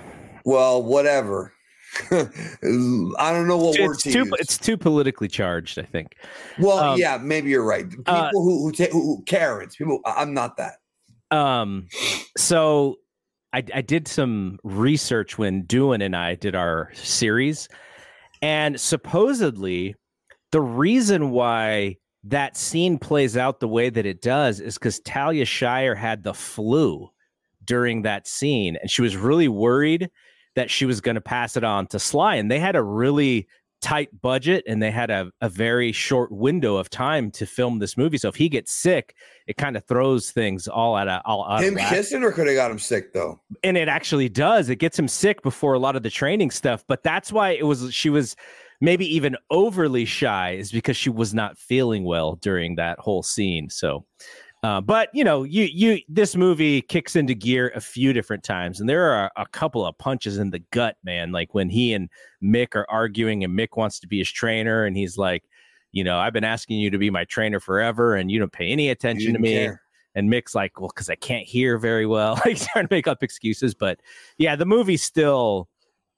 Well, whatever. I don't know what word to too, use. It's too politically charged, I think. Well, um, yeah, maybe you're right. People uh, who who, ta- who Karens, people. I'm not that. Um, so I, I did some research when Duan and I did our series, and supposedly the reason why that scene plays out the way that it does is because Talia Shire had the flu during that scene, and she was really worried that she was going to pass it on to Sly. And they had a really tight budget and they had a, a very short window of time to film this movie. So if he gets sick, it kind of throws things all at a all out him kissing or could have got him sick though. And it actually does. It gets him sick before a lot of the training stuff. But that's why it was she was maybe even overly shy is because she was not feeling well during that whole scene. So uh, but you know, you you this movie kicks into gear a few different times, and there are a couple of punches in the gut, man. Like when he and Mick are arguing, and Mick wants to be his trainer, and he's like, you know, I've been asking you to be my trainer forever, and you don't pay any attention to me. Care. And Mick's like, well, because I can't hear very well. He's trying to make up excuses, but yeah, the movie still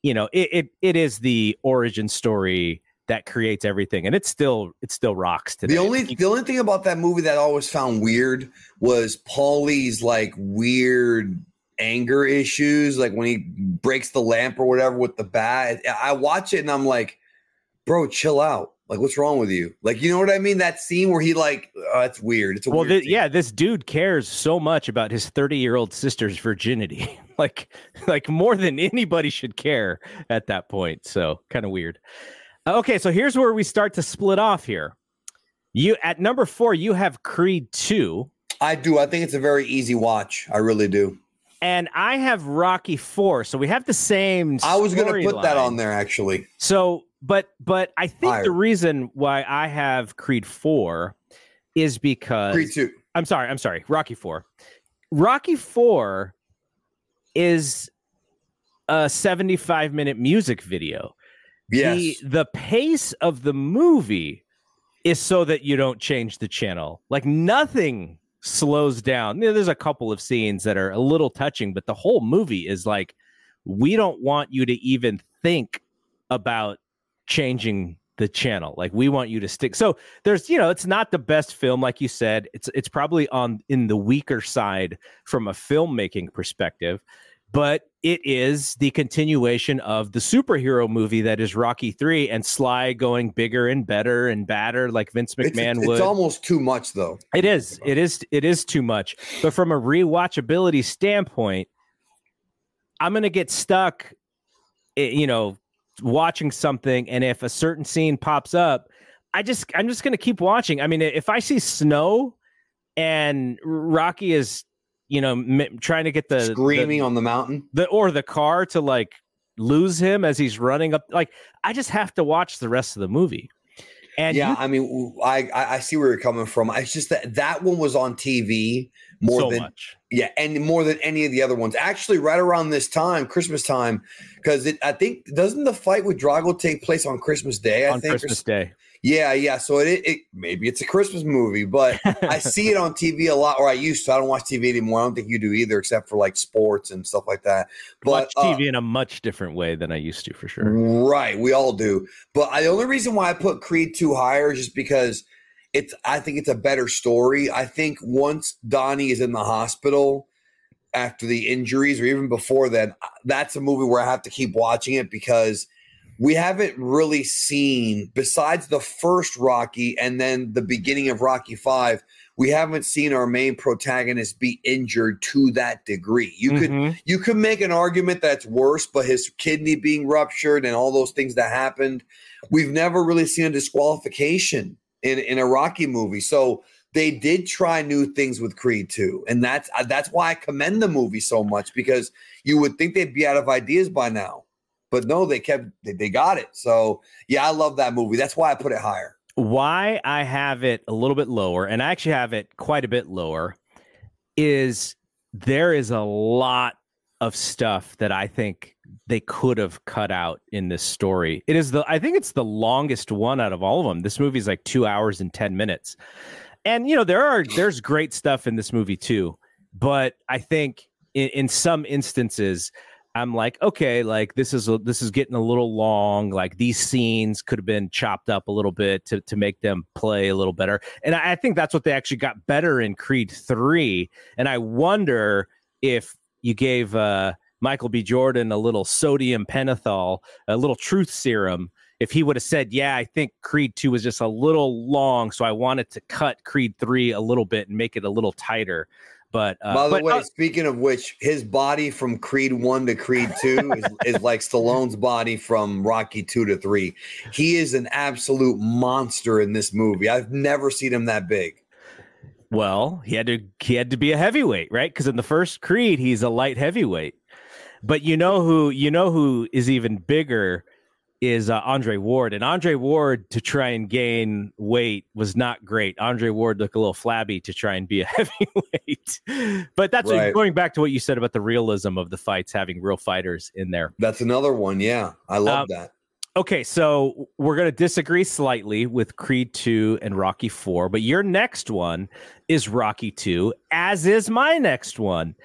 you know, it, it it is the origin story that creates everything, and it still it still rocks today. The only the only thing about that movie that I always found weird was Paulie's like weird anger issues, like when he breaks the lamp or whatever with the bat. I watch it and I'm like, bro, chill out. Like, what's wrong with you? Like, you know what I mean? That scene where he like, oh, that's weird. It's a well, yeah, this dude cares so much about his 30 year old sister's virginity, like, like more than anybody should care at that point. So kind of weird. Okay, so here's where we start to split off here. You at number four, you have Creed two, I do. I think it's a very easy watch. I really do. and I have Rocky four. So we have the same. I was going to put that on there actually. So, but but I think Higher. the reason why I have Creed four is because Creed 2. I'm sorry, I'm sorry, Rocky four. Rocky four is a 75 minute music video. Yes. The the pace of the movie is so that you don't change the channel. Like nothing slows down. You know, There's a couple of scenes that are a little touching, but the whole movie is like, we don't want you to even think about changing the channel. Like we want you to stick. So there's, you know, it's not the best film, like you said. It's it's probably on in the weaker side from a filmmaking perspective, but it is the continuation of the superhero movie that is Rocky Three and Sly going bigger and better and badder, like Vince McMahon it's would. It's almost too much though. It is. It is. It is too much. But from a rewatchability standpoint, I'm gonna get stuck. Eh, you know, watching something, and if a certain scene pops up, I just I'm just gonna keep watching. I mean, if I see snow and Rocky is, you know, m- trying to get the Screaming the, on the mountain. the or the car to like lose him as he's running up, like I just have to watch the rest of the movie. And yeah, you- I mean, I I see where you're coming from. It's just that that one was on TV more so than much. yeah, and more than any of the other ones. Actually, right around this time, Christmas time, because it I think doesn't the fight with Drago take place on Christmas Day? I on think. Christmas s- Day. Yeah, yeah. So it, it maybe it's a Christmas movie, but I see it on TV a lot, or I used to. I don't watch TV anymore. I don't think you do either, except for like sports and stuff like that. But watch uh, TV in a much different way than I used to, for sure. Right, we all do. But I, the only reason why I put Creed 2 higher is just because it's I think it's a better story. I think once Donnie is in the hospital after the injuries or even before then, that's a movie where I have to keep watching it because we haven't really seen besides the first Rocky and then the beginning of Rocky 5, we haven't seen our main protagonist be injured to that degree. You could Mhm. you could make an argument that's worse, but his kidney being ruptured and all those things that happened, we've never really seen a disqualification in, in a Rocky movie. So they did try new things with Creed 2. And that's uh, that's why I commend the movie so much because you would think they'd be out of ideas by now. But no, they kept they, they got it. So yeah, I love that movie. That's why I put it higher. Why I have it a little bit lower, and I actually have it quite a bit lower, is there is a lot of stuff that I think they could have cut out in this story. It is the I think it's the longest one out of all of them. This movie is like two hours and ten minutes, and you know there are there's great stuff in this movie too, but I think in, in some instances. I'm like, okay, like this is a, this is getting a little long. Like these scenes could have been chopped up a little bit to to make them play a little better. And I, I think that's what they actually got better in Creed Three. And I wonder if you gave uh, Michael B. Jordan a little sodium pentothal, a little truth serum, if he would have said, "Yeah, I think Creed Two was just a little long, so I wanted to cut Creed Three a little bit and make it a little tighter." But uh, By the but, way, uh, speaking of which, his body from Creed 1 to Creed 2 is, is like Stallone's body from Rocky 2 to 3. He is an absolute monster in this movie. I've never seen him that big. Well, he had to he had to be a heavyweight, right? Because in the first Creed, he's a light heavyweight. But you know who you know who is even bigger is uh, Andre Ward, and Andre Ward to try and gain weight was not great. Andre Ward looked a little flabby to try and be a heavyweight. but that's what- going back to what you said about the realism of the fights having real fighters in there. That's another one. Yeah. I love Um, that. Okay, so we're going to disagree slightly with Creed 2 and Rocky 4, but your next one is Rocky 2, as is my next one.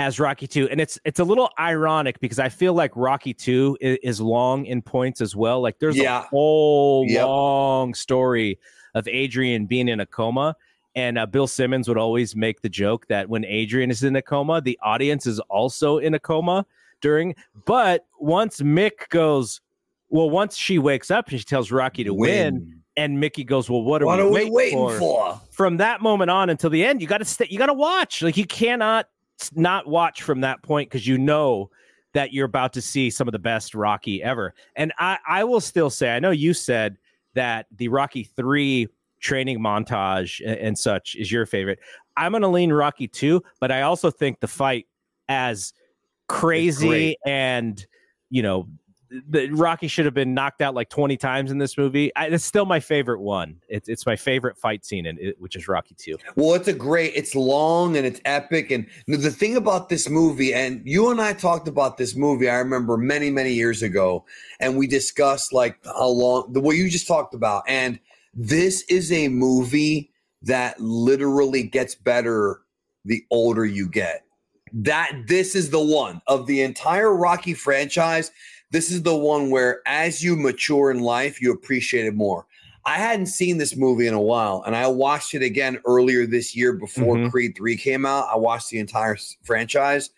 As Rocky 2 and it's it's a little ironic because I feel like Rocky 2 is, is long in points as well like there's Yeah. a whole Yep. long story of Adrian being in a coma and uh, Bill Simmons would always make the joke that when Adrian is in a coma the audience is also in a coma during but once Mick goes well once she wakes up and she tells Rocky to win, and Mickey goes well what are, What we, are we waiting, waiting for? for? from that moment on until the end, you got to stay. You got to watch. Like you cannot not watch from that point because you know that you're about to see some of the best Rocky ever. And I, I will still say, I know you said that the Rocky three training montage and, and such is your favorite. I'm going to lean Rocky two, but I also think the fight as crazy and you know. The Rocky should have been knocked out like 20 times in this movie. I, it's still my favorite one. It's it's my favorite fight scene, in it, which is Rocky 2. Well, it's a great, it's long and it's epic. And the thing about this movie, and you and I talked about this movie, I remember many, many years ago, and we discussed like how long, the way you just talked about. And this is a movie that literally gets better the older you get. That this is the one of the entire Rocky franchise. This is the one where, as you mature in life, you appreciate it more. I hadn't seen this movie in a while, and I watched it again earlier this year before Mhm. Creed 3 came out. I watched the entire franchise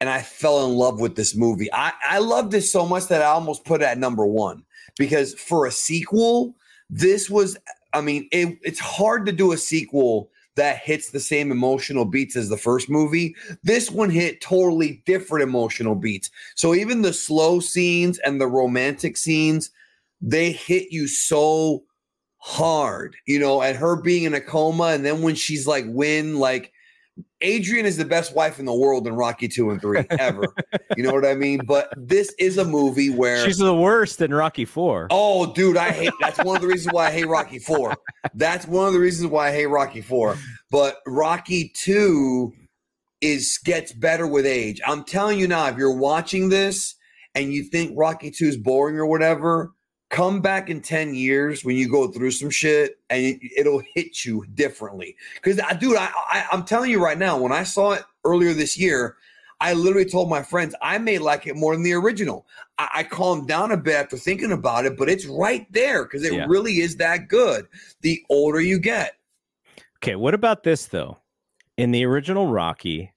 and I fell in love with this movie. I, I loved it so much that I almost put it at number one because for a sequel, this was, I mean, it, it's hard to do a sequel that hits the same emotional beats as the first movie. This one hit totally different emotional beats. So even the slow scenes and the romantic scenes, they hit you so hard, you know, and her being in a coma. And then when she's like, win, like, Adrian is the best wife in the world in Rocky 2 and 3 ever. you know what I mean? But this is a movie where She's the worst in Rocky 4. Oh, dude, I hate that's one of the reasons why I hate Rocky 4. That's one of the reasons why I hate Rocky 4. But Rocky 2 is gets better with age. I'm telling you now, if you're watching this and you think Rocky 2 is boring or whatever, come back in 10 years when you go through some shit and it, it'll hit you differently. Because, i dude, I, I, I'm telling you right now, when I saw it earlier this year, I literally told my friends I may like it more than the original. I, I calmed down a bit after thinking about it, but it's right there because it Yeah. really is that good. The older you get, Okay, what about this though? In the original Rocky,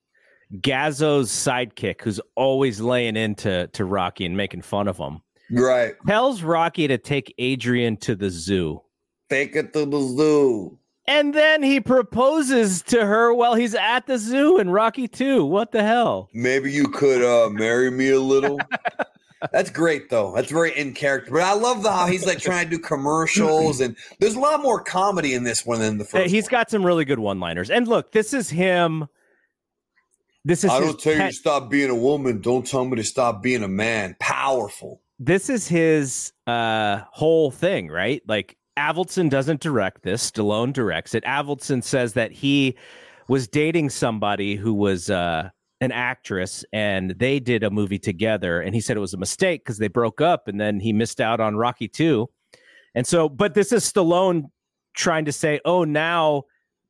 Gazzo's sidekick, who's always laying into to Rocky and making fun of him, right? tells Rocky to take Adrian to the zoo. Take it to the zoo. And then he proposes to her while he's at the zoo in Rocky 2. What the hell? Maybe you could uh, marry me a little. That's great though. That's very in character. But I love the, how he's like trying to do commercials, and there's a lot more comedy in this one than the first. He's one. got some really good one-liners. And look, this is him. This is I don't tell you to stop being a woman. Don't tell me to stop being a man. Powerful. This is his uh whole thing, right? Like Avildsen doesn't direct this, Stallone directs it. Avildsen says that he was dating somebody who was uh an actress and they did a movie together and he said it was a mistake because they broke up and then he missed out on Rocky 2. And so but this is Stallone trying to say, "Oh, now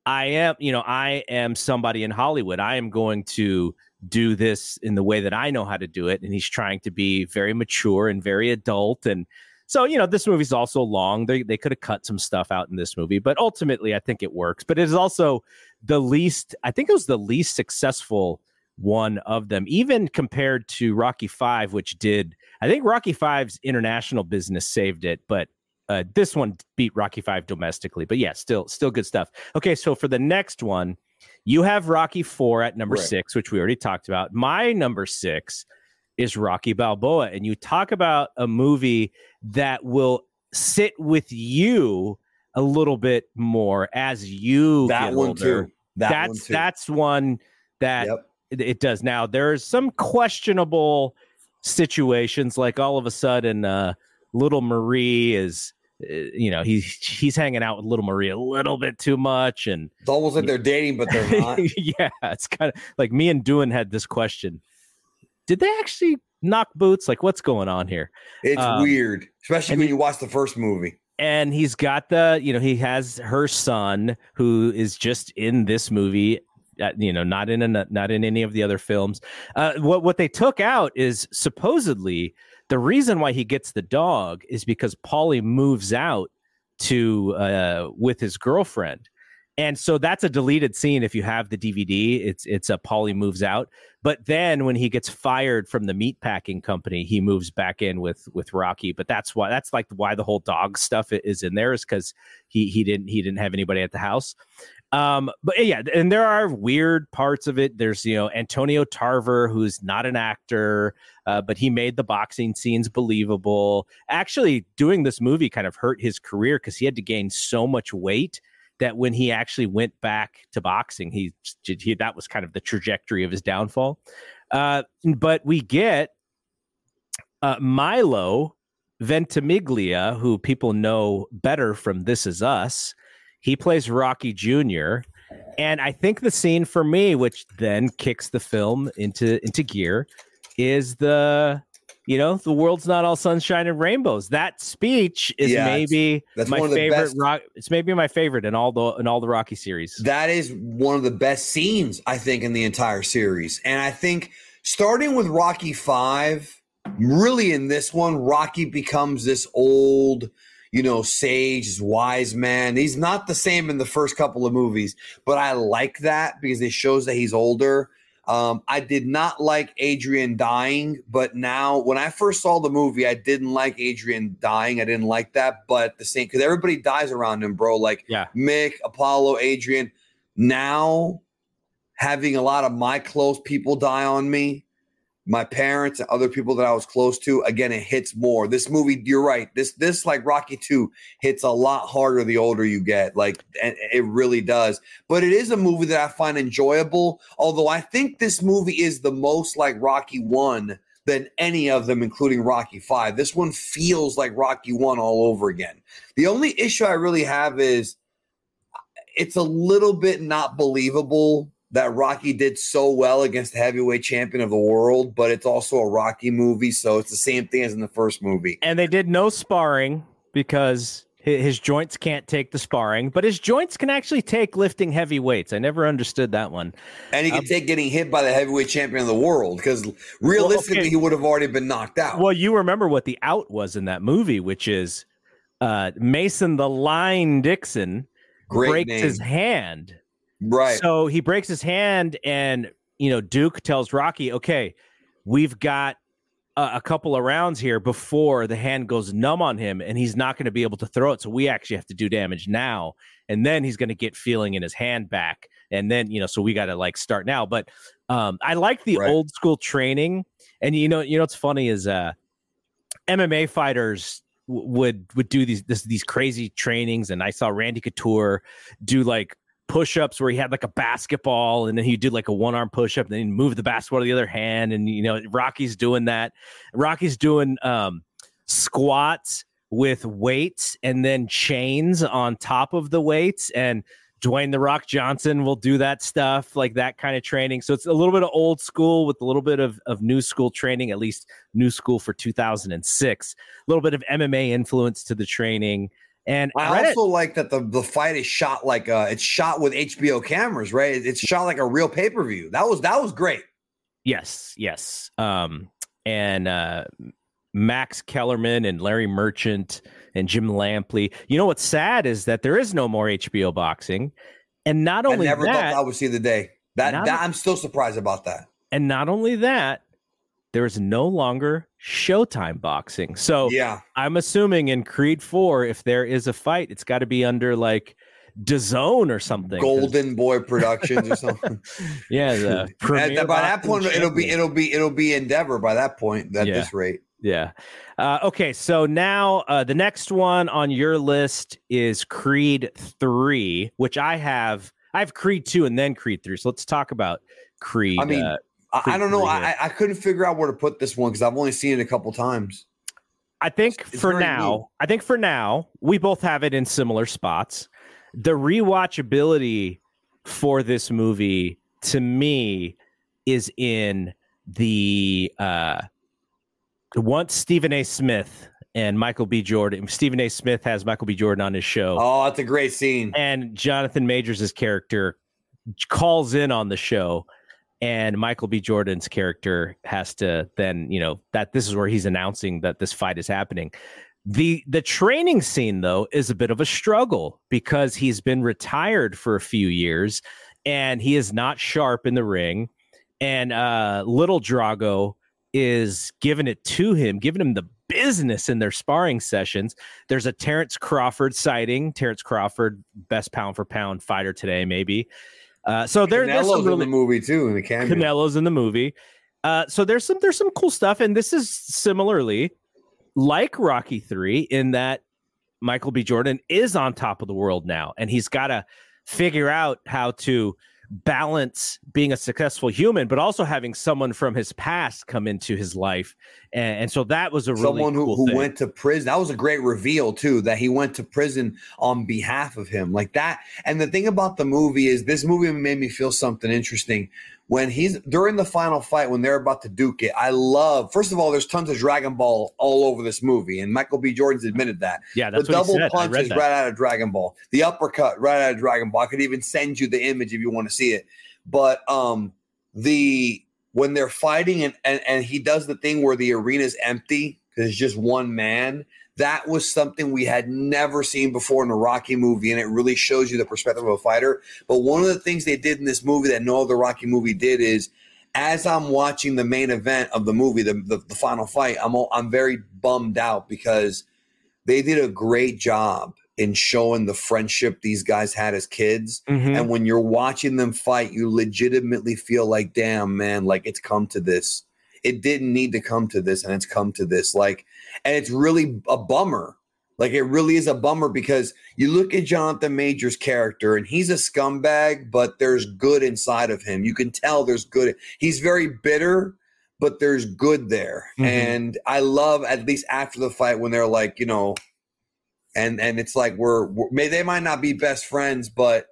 I am, you know, I am somebody in Hollywood. I am going to do this in the way that I know how to do it. And he's trying to be very mature and very adult. And so, you know, this movie's also long. They, they could have cut some stuff out in this movie, but ultimately, I think it works. But it is also the least, I think it was the least successful one of them, even compared to Rocky Five, which did, I think Rocky Five's international business saved it, but uh, this one beat Rocky Five domestically. But yeah, still, still good stuff. Okay, so for the next one, you have Rocky Four at number Right. six, which we already talked about. My number six is Rocky Balboa, and you talk about a movie that will sit with you a little bit more as you That get one older. too. That that's one too. that's one that Yep. it, it does. Now there's some questionable situations, like all of a sudden, uh, little Marie is. Uh, You know, he's he's hanging out with little Marie a little bit too much, and It's almost like they're dating, but they're not. yeah, it's kind of like me and Doohan had this question: Did they actually knock boots? Like, what's going on here? It's Um, weird, especially when he- you watch the first movie. and he's got the you know he has her son who is just in this movie uh, you know, not in a, not in any of the other films. Uh, what what they took out is supposedly the reason why he gets the dog is because Paulie moves out to uh, with his girlfriend. And so that's a deleted scene if you have the DVD. It's it's a Paulie moves out, but then when he gets fired from the meat packing company, he moves back in with with Rocky. But that's why that's like why the whole dog stuff is in there is because he he didn't he didn't have anybody at the house. Um, but yeah, and there are weird parts of it. There's you know Antonio Tarver, who's not an actor, uh, but he made the boxing scenes believable. Actually, doing this movie kind of hurt his career because he had to gain so much weight that when he actually went back to boxing, he, he that was kind of the trajectory of his downfall. Uh, but we get uh, Milo Ventimiglia, who people know better from This Is Us he plays Rocky Jr. And I think the scene for me, which then kicks the film into into gear, is the you know the world's not all sunshine and rainbows. That speech is yeah, maybe my favorite. Rock, it's maybe my favorite in all the in all the Rocky series. That is one of the best scenes I think in the entire series, and I think starting with Rocky Five, really in this one, Rocky becomes this old you know, sage, wise man. He's not the same in the first couple of movies, but I like that because it shows that he's older. Um, I did not like Adrian dying, but now when I first saw the movie, I didn't like Adrian dying. I didn't like that, but the same because everybody dies around him, bro. Like yeah. Mick, Apollo, Adrian. Now having a lot of my close people die on me, my parents and other people that I was close to, again, it hits more. This movie, you're right. This this like Rocky 2 hits a lot harder the older you get. Like it really does. But it is a movie that I find enjoyable. Although I think this movie is the most like Rocky 1 than any of them, including Rocky 5. This one feels like Rocky 1 all over again. The only issue I really have is it's a little bit not believable that Rocky did so well against the heavyweight champion of the world, but it's also a Rocky movie, so it's the same thing as in the first movie. And they did no sparring because his joints can't take the sparring, but his joints can actually take lifting heavy weights. I never understood that one. And he can um, take getting hit by the heavyweight champion of the world because realistically, well, okay. he would have already been knocked out. Well, you remember what the out was in that movie, which is uh, Mason the Line Dixon Great breaks name. his hand Right. So he breaks his hand, and you know Duke tells Rocky, "Okay, we've got a, a couple of rounds here before the hand goes numb on him, and he's not going to be able to throw it. So we actually have to do damage now, and then he's going to get feeling in his hand back, and then you know, so we got to like start now. But um, I like the right. old school training, and you know, you know what's funny is uh, MMA fighters would would do these this, these crazy trainings and I saw Randy Couture do like push-ups where he had like a basketball and then he did like a one-arm push-up and then he'd move the basketball to the other hand and you know rocky's doing that rocky's doing um, squats with weights and then chains on top of the weights and Dwayne the Rock Johnson will do that stuff, like that kind of training. So it's a little bit of old school with a little bit of, of new school training, at least new school for 2006. A little bit of MMA influence to the training. And I Reddit, also like that the, the fight is shot like uh it's shot with HBO cameras, right? It's shot like a real pay per view. That was that was great. Yes, yes. Um, and uh, Max Kellerman and Larry Merchant and Jim Lampley. You know what's sad is that there is no more HBO boxing, and not only I never that, thought I would see the day. That, that I'm still surprised about that. And not only that, there is no longer Showtime boxing. So yeah, I'm assuming in Creed 4, if there is a fight, it's got to be under like DAZN or something. Golden Boy Productions or something. yeah, the At, by that point, it'll be it'll be it'll be Endeavor by that point. At yeah. this rate. Yeah. Uh, okay, so now uh, the next one on your list is Creed Three, which I have. I have Creed Two and then Creed Three. So let's talk about Creed. I mean, uh, I, I don't know. I, I couldn't figure out where to put this one because I've only seen it a couple times. I think it's for now, I think for now, we both have it in similar spots. The rewatchability for this movie to me is in the uh once Stephen A. Smith and Michael B. Jordan. Stephen A. Smith has Michael B. Jordan on his show. Oh, that's a great scene. And Jonathan Majors' character calls in on the show and Michael B. Jordan's character has to then, you know, that this is where he's announcing that this fight is happening. The the training scene though is a bit of a struggle because he's been retired for a few years and he is not sharp in the ring. And uh little Drago is giving it to him, giving him the business in their sparring sessions. There's a Terrence Crawford sighting. Terrence Crawford, best pound for pound fighter today, maybe. Uh, so there, there's some really, in the movie too in the cameo. Canelo's in the movie. Uh, so there's some there's some cool stuff, and this is similarly like Rocky Three in that Michael B. Jordan is on top of the world now, and he's got to figure out how to balance being a successful human, but also having someone from his past come into his life. And, and so that was a really someone who, who went to prison. That was a great reveal too, that he went to prison on behalf of him like that. And the thing about the movie is this movie made me feel something interesting when he's during the final fight when they're about to duke it i love first of all there's tons of dragon ball all over this movie and michael b. Jordan's admitted that. Yeah that's the double punch is right out of dragon ball. The uppercut right out of dragon ball. I could even send you the image if you want to see it. But um the when they're fighting and and, and he does the thing where the arena's empty because it's just one man that was something we had never seen before in a Rocky movie, and it really shows you the perspective of a fighter. But one of the things they did in this movie that no other Rocky movie did is, as I'm watching the main event of the movie, the, the, the final fight, I'm I'm very bummed out because they did a great job in showing the friendship these guys had as kids. Mm-hmm. And when you're watching them fight, you legitimately feel like, damn, man, like it's come to this. It didn't need to come to this, and it's come to this. Like and it's really a bummer. Like it really is a bummer because you look at Jonathan Majors' character and he's a scumbag, but there's good inside of him. You can tell there's good. He's very bitter, but there's good there. Mm-hmm. And I love at least after the fight when they're like, you know, and and it's like we're, we're may they might not be best friends, but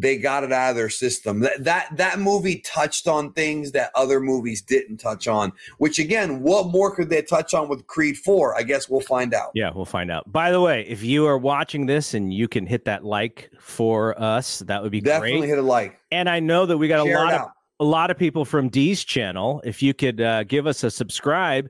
they got it out of their system. That that that movie touched on things that other movies didn't touch on. Which again, what more could they touch on with Creed Four? I guess we'll find out. Yeah, we'll find out. By the way, if you are watching this and you can hit that like for us, that would be great. definitely great. hit a like. And I know that we got Share a lot of a lot of people from D's channel. If you could uh, give us a subscribe,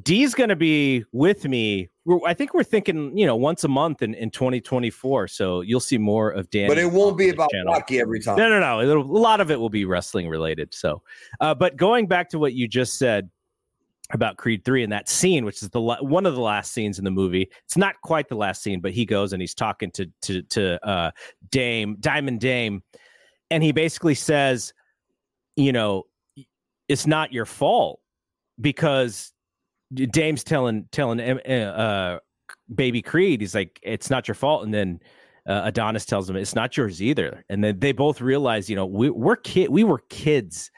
D's going to be with me. We're, I think we're thinking, you know, once a month in, in 2024. So you'll see more of Dan. But it won't be about channel. Rocky every time. No, no, no. It'll, a lot of it will be wrestling related. So, uh, but going back to what you just said about Creed 3 and that scene, which is the one of the last scenes in the movie. It's not quite the last scene, but he goes and he's talking to to to uh, Dame Diamond Dame, and he basically says, you know, it's not your fault because Dame's telling telling uh, uh, Baby Creed, he's like, "It's not your fault," and then uh, Adonis tells him, "It's not yours either." And then they both realize, you know, we, we're kid, we were kids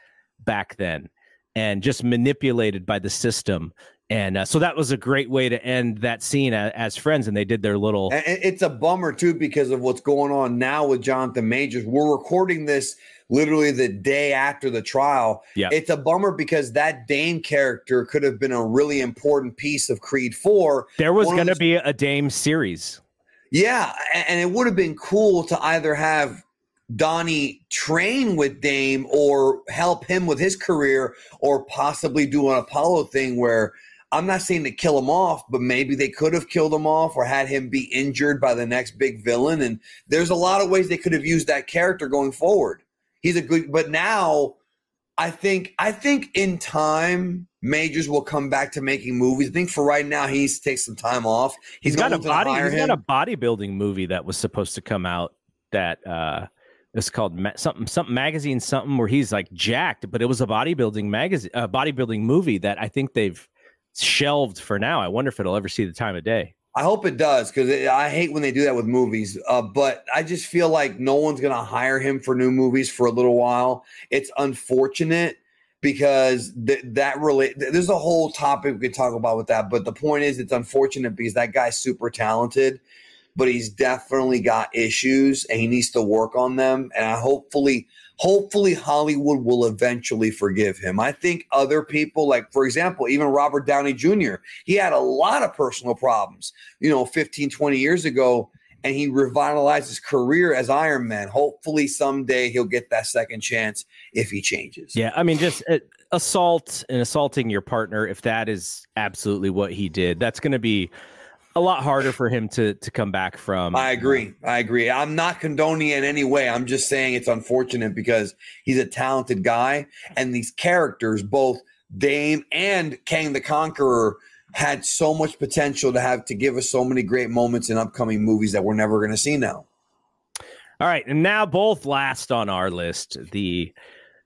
back then, and just manipulated by the system. And uh, so that was a great way to end that scene as, as, friends. And they did their little. It's a bummer too because of what's going on now with Jonathan Majors. We're recording this literally the day after the trial. Yeah. It's a bummer because that Dame character could have been a really important piece of Creed 4. There was going to be a Dame series. Yeah. And it would have been cool to either have Donnie train with Dame or help him with his career or possibly do an Apollo thing where I'm not saying to kill him off, but maybe they could have killed him off or had him be injured by the next big villain. And there's a lot of ways they could have used that character going forward he's a good. But now, I think I think in time Majors will come back to making movies. I think for right now he needs to take some time off. he's, he's got a body. He's him. got a bodybuilding movie that was supposed to come out that uh it's called something something magazine something where he's like jacked, but it was a bodybuilding magazine, a bodybuilding movie that I think they've shelved for now. I wonder if it'll ever see the time of day. I hope it does because I hate when they do that with movies. Uh, but I just feel like no one's going to hire him for new movies for a little while. It's unfortunate because th- that really there's a whole topic we could talk about with that. But the point is, it's unfortunate because that guy's super talented, but he's definitely got issues and he needs to work on them. And I hopefully hopefully Hollywood will eventually forgive him. I think other people, like for example, even Robert Downey Jr., he had a lot of personal problems, you know, 15, 20 years ago. and he revitalized his career as Iron Man. Hopefully, someday he'll get that second chance if he changes. Yeah, I mean, just uh, assault and assaulting your partner, if that is absolutely what he did, that's going to be a lot harder for him to to come back from. I agree. I agree. I'm not condoning it in any way. I'm just saying it's unfortunate because he's a talented guy, and these characters, both Dame and Kang the Conqueror, had so much potential to have to give us so many great moments in upcoming movies that we're never going to see now. All right, and now both last on our list, the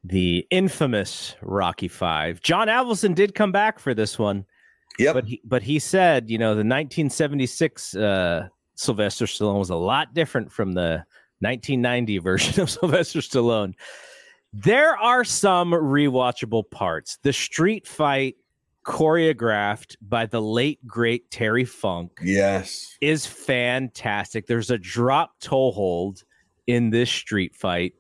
the infamous Rocky Five. John Avildsen did come back for this one. Yep. But he, but he said, you know, the 1976 uh, Sylvester Stallone was a lot different from the 1990 version of Sylvester Stallone. There are some rewatchable parts. The street fight choreographed by the late great Terry Funk yes is fantastic. There's a drop toe hold in this street fight.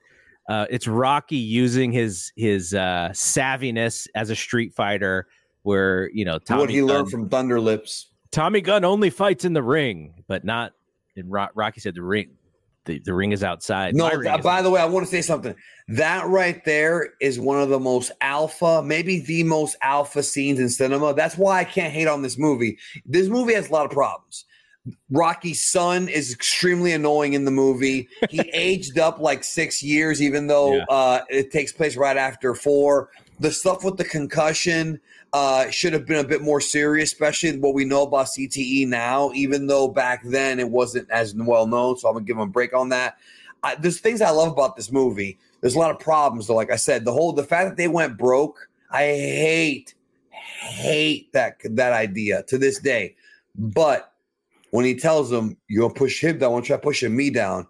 Uh, it's Rocky using his his uh, savviness as a street fighter where you know Tommy what he Gunn, learned from Thunder Lips. Tommy Gunn only fights in the ring, but not in Ro- Rocky said the ring. The, the ring is outside. No, th- by the way, I want to say something. That right there is one of the most alpha, maybe the most alpha scenes in cinema. That's why I can't hate on this movie. This movie has a lot of problems. Rocky's son is extremely annoying in the movie. He aged up like six years, even though yeah. uh, it takes place right after four. The stuff with the concussion, uh, should have been a bit more serious, especially what we know about CTE now, even though back then it wasn't as well known. So I'm going to give him a break on that. I, there's things I love about this movie. There's a lot of problems, though. Like I said, the whole the fact that they went broke, I hate, hate that that idea to this day. But when he tells them, "You're gonna push him down, I want to try pushing me down,"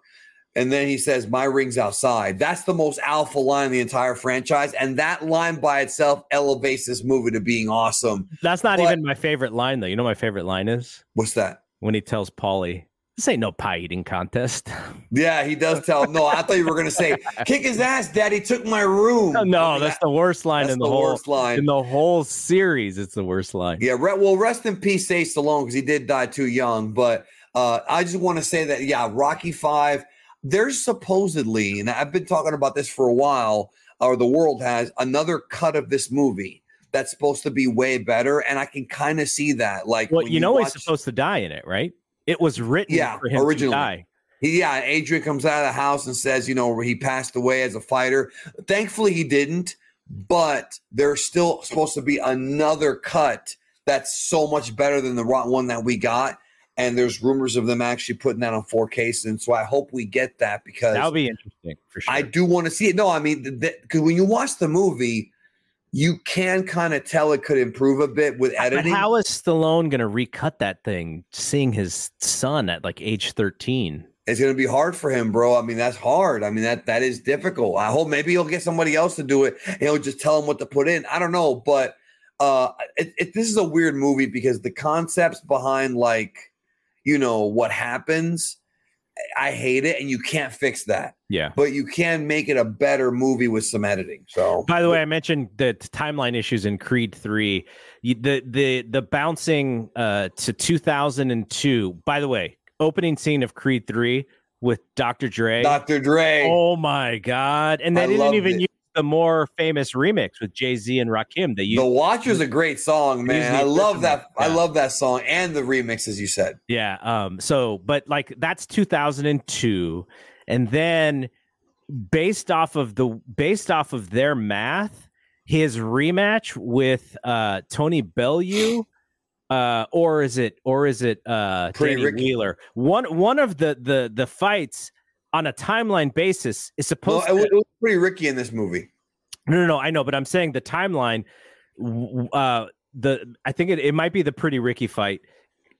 And then he says, My ring's outside. That's the most alpha line in the entire franchise. And that line by itself elevates this movie to being awesome. That's not but, even my favorite line, though. You know my favorite line is? What's that? When he tells Paulie, This ain't no pie eating contest. Yeah, he does tell him. No, I thought you were gonna say, kick his ass, daddy took my room. No, no that's that, the worst line in the, the whole line. In the whole series, it's the worst line. Yeah, re- well, rest in peace, Sage Stallone, because he did die too young. But uh, I just want to say that, yeah, Rocky Five there's supposedly, and I've been talking about this for a while, or the world has another cut of this movie that's supposed to be way better, and I can kind of see that. Like, well, you, know, watch, he's supposed to die in it, right? It was written, yeah, originally. He, yeah, Adrian comes out of the house and says, you know, he passed away as a fighter. Thankfully, he didn't, but there's still supposed to be another cut that's so much better than the one that we got and there's rumors of them actually putting that on 4K. And so I hope we get that because that'll be interesting for sure. I do want to see it. No, I mean, because when you watch the movie, you can kind of tell it could improve a bit with editing. But how is Stallone going to recut that thing, seeing his son at like age 13? It's going to be hard for him, bro. I mean, that's hard. I mean, that that is difficult. I hope maybe he'll get somebody else to do it and he'll just tell him what to put in. I don't know, but uh, it, it, this is a weird movie because the concepts behind like you know what happens i hate it and you can't fix that. Yeah. But you can make it a better movie with some editing so. By the way i mentioned the timeline issues in creed 3 the the the bouncing uh to 2002 by the way opening scene of creed 3 with dr dre. Dr dre. Oh my god. And they I didn't even it. The more famous remix with Jay Z and Rakim. That you the Watcher's a great song, man. I love that. Yeah. I love that song and the remix, as you said. Yeah. Um. So, but like that's 2002, and then based off of the based off of their math, his rematch with uh Tony Bellew. Uh, or is it, or is it, uh, Pretty Danny Ricky. Wheeler? One, one of the, the, the fights on a timeline basis is supposed well, to. It was pretty Ricky in this movie. No, no, no. I know, but I'm saying the timeline. Uh, the I think it, it might be the pretty Ricky fight.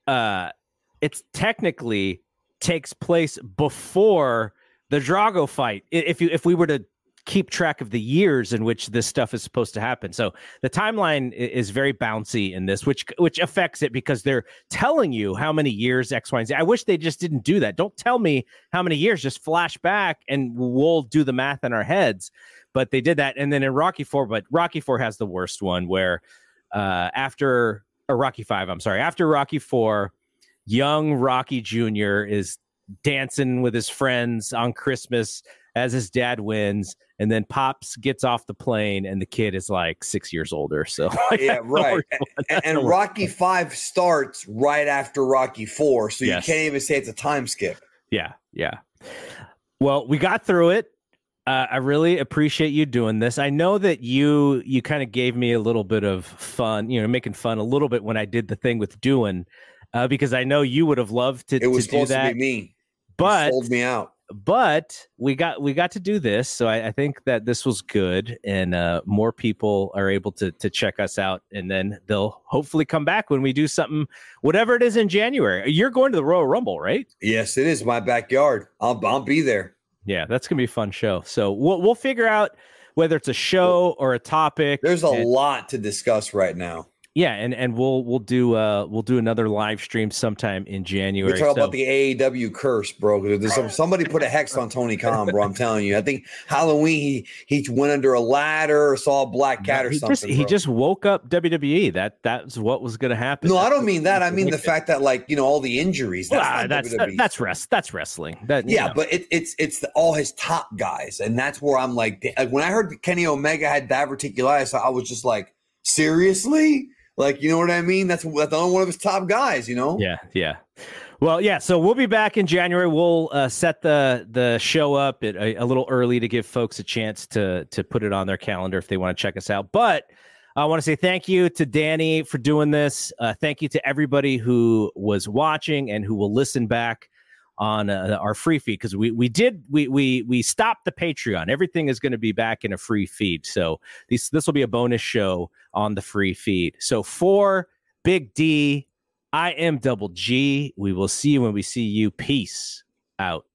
Uh, it's technically takes place before the Drago fight. If you if we were to keep track of the years in which this stuff is supposed to happen. So the timeline is very bouncy in this, which which affects it because they're telling you how many years X, Y, and Z. I wish they just didn't do that. Don't tell me how many years. Just flash back, and we'll do the math in our heads. But they did that, and then in Rocky Four, but Rocky Four has the worst one where uh, after or Rocky Five, I'm sorry, after Rocky Four, young Rocky Jr. is dancing with his friends on Christmas as his dad wins, and then Pops gets off the plane, and the kid is like six years older. So yeah, right. And, and Rocky Five starts right after Rocky Four, so yes. you can't even say it's a time skip. Yeah, yeah. Well, we got through it. Uh, I really appreciate you doing this. I know that you you kind of gave me a little bit of fun, you know, making fun a little bit when I did the thing with doing, uh, because I know you would have loved to. It was to supposed do that. to be me, but sold me out but we got we got to do this so i, I think that this was good and uh, more people are able to to check us out and then they'll hopefully come back when we do something whatever it is in january. You're going to the royal rumble right? Yes it is my backyard. I'll, I'll be there. Yeah that's gonna be a fun show. So we'll, we'll figure out whether it's a show or a topic there's a and- lot to discuss right now yeah, and and we'll we'll do uh we'll do another live stream sometime in January. We talk so. about the AEW curse, bro. Some, somebody put a hex on Tony Khan, bro. I'm telling you. I think Halloween he he went under a ladder or saw a black cat or he something. Just, he just woke up WWE. That that's what was going to happen. No, I don't mean that. I mean the fact that like you know all the injuries. That's well, that's that, that's rest. That's wrestling. That yeah, know. but it, it's it's the, all his top guys, and that's where I'm like when I heard Kenny Omega had diverticulitis, I was just like seriously like, you know what I mean? That's that's only one of his top guys, you know? Yeah, yeah. Well, yeah. So we'll be back in January. We'll uh, set the the show up at a, a, little early to give folks a chance to to put it on their calendar if they want to check us out. But I want to say thank you to Danny for doing this. Uh, thank you to everybody who was watching and who will listen back on uh, our free feed because we we did we we we stopped the Patreon. Everything is going to be back in a free feed. So this this will be a bonus show on the free feed. So for Big D, I am Double G. We will see you when we see you. Peace out.